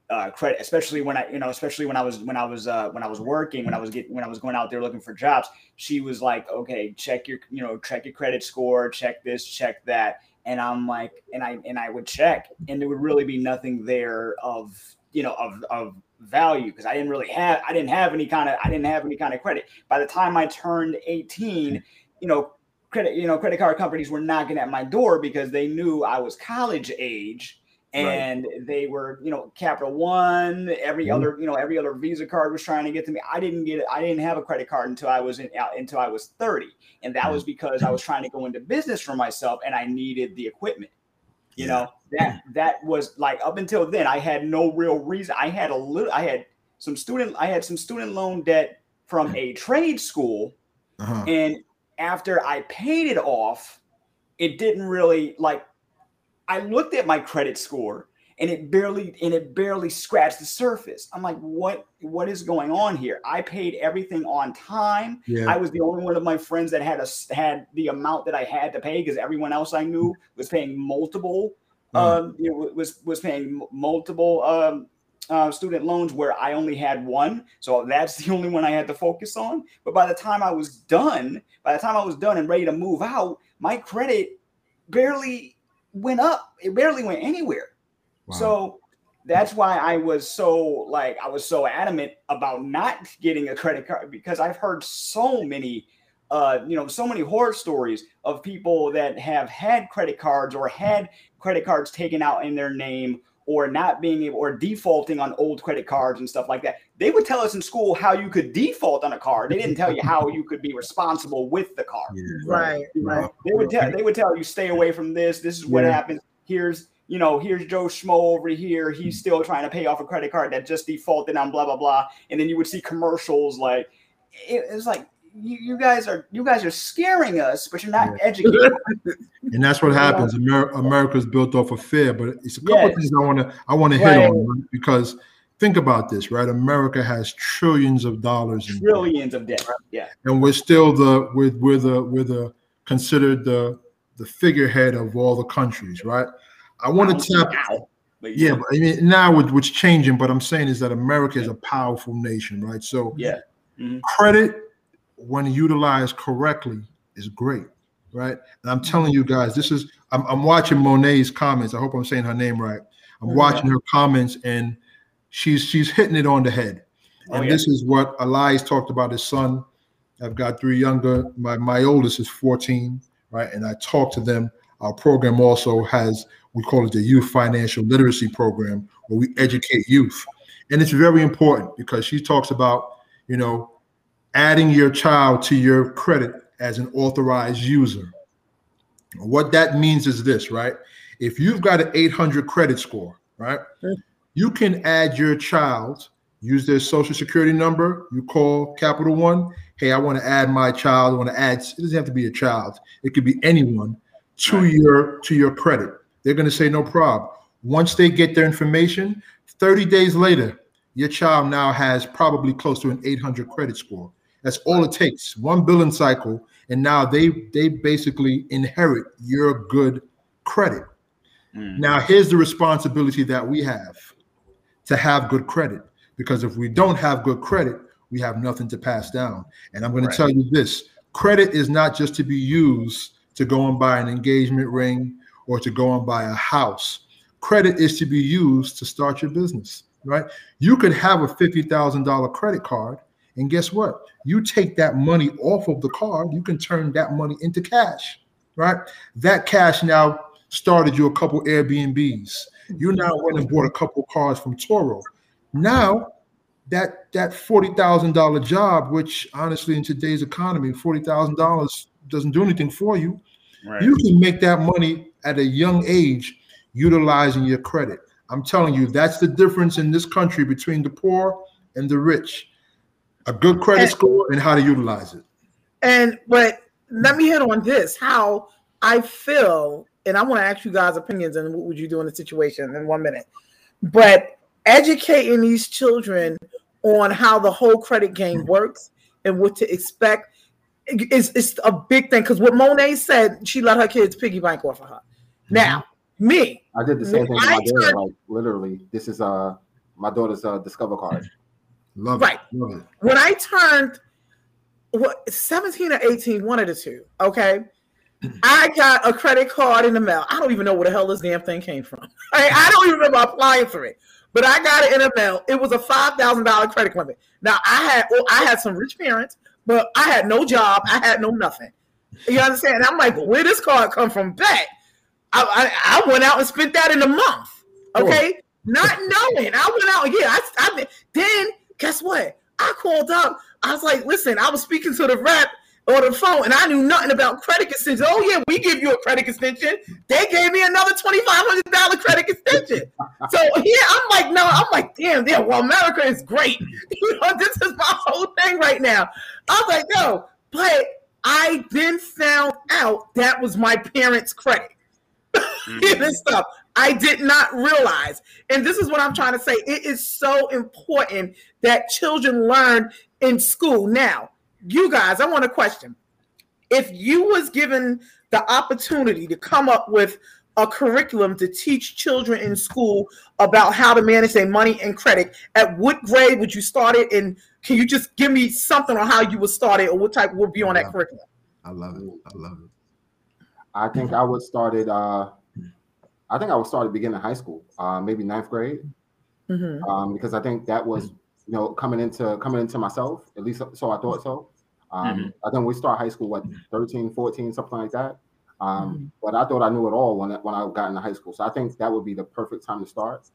uh, credit, especially when I, you know, especially when I was when I was uh, when I was working, when I was getting when I was going out there looking for jobs. She was like, okay, check your, you know, check your credit score, check this, check that, and I'm like, and I and I would check, and there would really be nothing there of you know of of value because I didn't really have I didn't have any kind of I didn't have any kind of credit. By the time I turned 18, mm-hmm. you know, credit you know credit card companies were knocking at my door because they knew I was college age and they were you know Capital One, every Mhm. other you know every other Visa card was trying to get to me. I didn't get it. I didn't have a credit card until I was in out until I was 30, and that was because I was trying to go into business for myself and I needed the equipment. You Yeah. know that that was like up until then I had no real reason. I had a little. I had some student. I had some student loan debt from a trade school, Uh-huh. and after I paid it off, it didn't really like. I looked at my credit score and it barely and it barely scratched the surface. I'm like, what what is going on here? I paid everything on time. Yeah. I was the only one of my friends that had a had the amount that I had to pay because everyone else I knew was paying multiple. Uh-huh. Um, you know, was was paying multiple um, uh, student loans where I only had one, so that's the only one I had to focus on. But by the time I was done, by the time I was done and ready to move out, my credit barely went up. It barely went anywhere. Wow. So that's why I was so like I was so adamant about not getting a credit card because I've heard so many uh you know so many horror stories of people that have had credit cards or had credit cards taken out in their name or not being able or defaulting on old credit cards and stuff like that. They would tell us in school how you could default on a card. They didn't tell you how you could be responsible with the card. Yeah. Right, right. Wow. They would tell they would tell you stay away from this. This is what Yeah. happens. Here's you know here's Joe Schmo over here. He's mm-hmm. still trying to pay off a credit card that just defaulted on blah blah blah. And then you would see commercials like it, it's like you, you guys are you guys are scaring us, but you're not Yeah. educated. And that's what happens. Amer- America's built off of fear, but it's a couple Yes. things I want to I want to hit on right? because think about this, right? America has trillions of dollars in debt. Trillions of debt. Yeah. and we're still the we're, we're the we're the considered the the figurehead of all the countries, right? I want to tap Now, but yeah, but I mean now with what's changing, but I'm saying is that America is a powerful nation, right? So Yeah. Mhm. credit when utilized correctly is great, right? And I'm telling you guys, this is I'm, I'm watching Monet's comments. I hope I'm saying her name right. I'm Mhm. watching her comments and she's she's hitting it on the head. Oh, And yeah. this is what Elias talked about his son. I've got three younger. My my oldest is 14, right? And I talk to them. Our program also has we call it the Youth Financial Literacy Program, where we educate youth, and it's very important because she talks about you know adding your child to your credit as an authorized user. What that means is this, right? If you've got an 800 credit score, right, you can add your child, use their social security number. You call Capital One. Hey, I want to add my child. I want to add. It doesn't have to be a child. It could be anyone to Right. your to your credit. They're going to say no problem. Once they get their information, 30 days later, your child now has probably close to an 800 credit score. That's all it takes. One billing cycle, and now they they basically inherit your good credit. Mm. Now, here's the responsibility that we have to have good credit. Because if we don't have good credit, we have nothing to pass down. And I'm going Right. to tell you this credit is not just to be used to go and buy an engagement ring or to go and buy a house. Credit is to be used to start your business, right? You could have a $50,000 credit card. And guess what? You take that money off of the card, you can turn that money into cash, right? That cash now started you a couple Airbnbs. You now went and bought a couple cars from Turo. Now, that that forty thousand dollar job, which honestly in today's economy, forty thousand dollars doesn't do anything for you. Right. You can make that money at a young age utilizing your credit. I'm telling you, that's the difference in this country between the poor and the rich. A good credit And- score and how to utilize it. And but let me hit on this: how I feel and I want to ask you guys' opinions and what would you do in the situation in one minute. But educating these children on how the whole credit game works and what to expect is, is a big thing. Because what Monet said, she let her kids piggy bank off of her. Now, me, I did the same thing I my daughter. Like literally, this is uh my daughter's uh Discover card. Love Right. it. Love it. when I turned what 17 or 18, one of the two, okay. I got a credit card in the mail. I don't even know where the hell this damn thing came from. I, I don't even remember applying for it, but I got it in the mail. It was a five thousand dollar credit limit. Now I had well, I had some rich parents, but I had no job. I had no nothing. You understand? I'm like, where this card come from? Bet I, I, I went out and spent that in a month. Okay, not knowing. I went out. Yeah, I, I then guess what? I called up. I was like, listen, I was speaking to the rep on the phone, and I knew nothing about credit extension. Oh yeah, we give you a credit extension. They gave me another twenty five hundred dollar credit extension. So yeah, I'm like, no, I'm like, damn, yeah. Well, America is great. You know, this is my whole thing right now. I was like, no, but I then found out that was my parents' credit and mm-hmm. stuff. I did not realize. And this is what I'm trying to say. It is so important that children learn in school. Now, you guys, I want to question. If you was given the opportunity to come up with a curriculum to teach children in school about how to manage their money and credit, at what grade would you start it? And can you just give me something on how you would start it or what type would be on that Yeah. curriculum? I love it. I love it. I think I would start it. Uh, I think I would start at beginning of high school, uh, maybe ninth grade, Mhm. um, because I think that was you know coming into coming into myself at least so I thought so. Um, I think we start high school what 13, 14, something like that. Um, But I thought I knew it all when I- when I got into high school, so I think that would be the perfect time to start.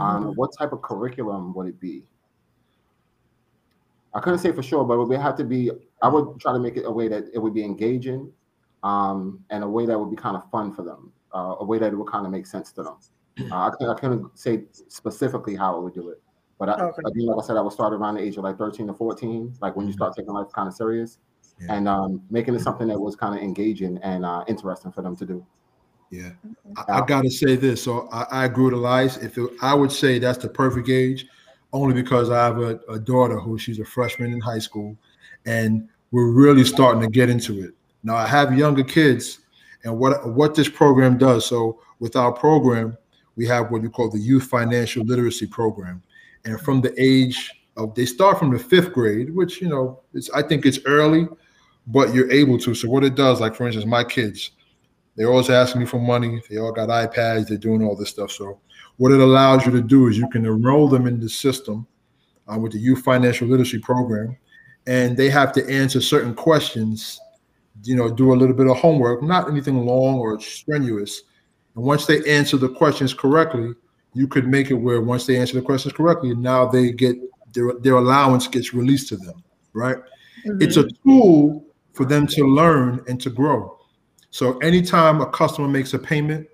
Um, Mhm. what type of curriculum would it be? I couldn't say for sure, but it would have to be. I would try to make it a way that it would be engaging, um, and a way that would be kind of fun for them, uh, a way that it would kind of make sense to them. Uh, I, couldn't- I couldn't say specifically how I would do it, but I, Okay. again, like I said, I would start around the age of like 13 to 14, like when you start taking life kind of serious, Yeah. and um, making it something that was kind of engaging and uh, interesting for them to do. Yeah, I, I gotta say this. So I, I agree with Elias. If it, I would say that's the perfect age, only because I have a, a daughter who she's a freshman in high school, and we're really starting to get into it. Now I have younger kids, and what what this program does. So with our program, we have what you call the Youth Financial Literacy Program, and from the age of they start from the fifth grade, which you know it's I think it's early, but you're able to. So what it does, like for instance, my kids they're always asking me for money. They all got iPads. They're doing all this stuff. So, what it allows you to do is you can enroll them in the system uh, with the Youth Financial Literacy Program, and they have to answer certain questions. You know, do a little bit of homework, not anything long or strenuous. And once they answer the questions correctly, you could make it where once they answer the questions correctly, now they get their their allowance gets released to them. Right? It's a tool for them to learn and to grow. So anytime a customer makes a payment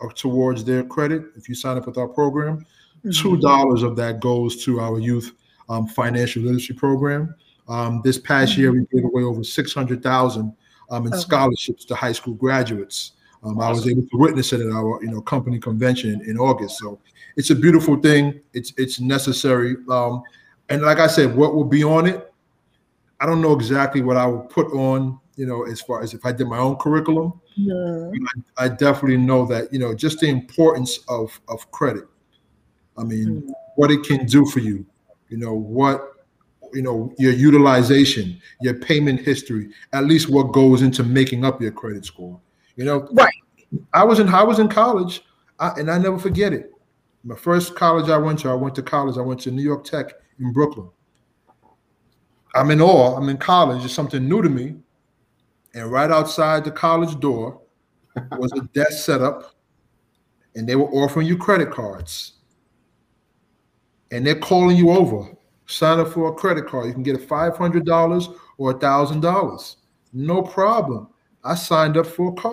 or towards their credit, if you sign up with our program, two dollars of that goes to our youth um, financial literacy program. Um, this past year, we gave away over six hundred thousand um, in Okay. scholarships to high school graduates. Um, I was able to witness it at our you know company convention in August. So it's a beautiful thing. It's it's necessary. Um, and like I said, what will be on it? I don't know exactly what I will put on. You know, as far as if I did my own curriculum, Mhm. I definitely know that you know just the importance of of credit. I mean, Mhm. what it can do for you. You know what you know your utilization, your payment history, at least what goes into making up your credit score. You know, Right. I was in I was in college, I, and I never forget it. My first college I went to, I went to college. I went to New York Tech in Brooklyn. I'm in awe. I'm in college. It's something new to me. And right outside the college door was a desk set up, and they were offering you credit cards. And they're calling you over. Sign up for a credit card. You can get a $500 or a $1,000. No problem. I signed up for a card.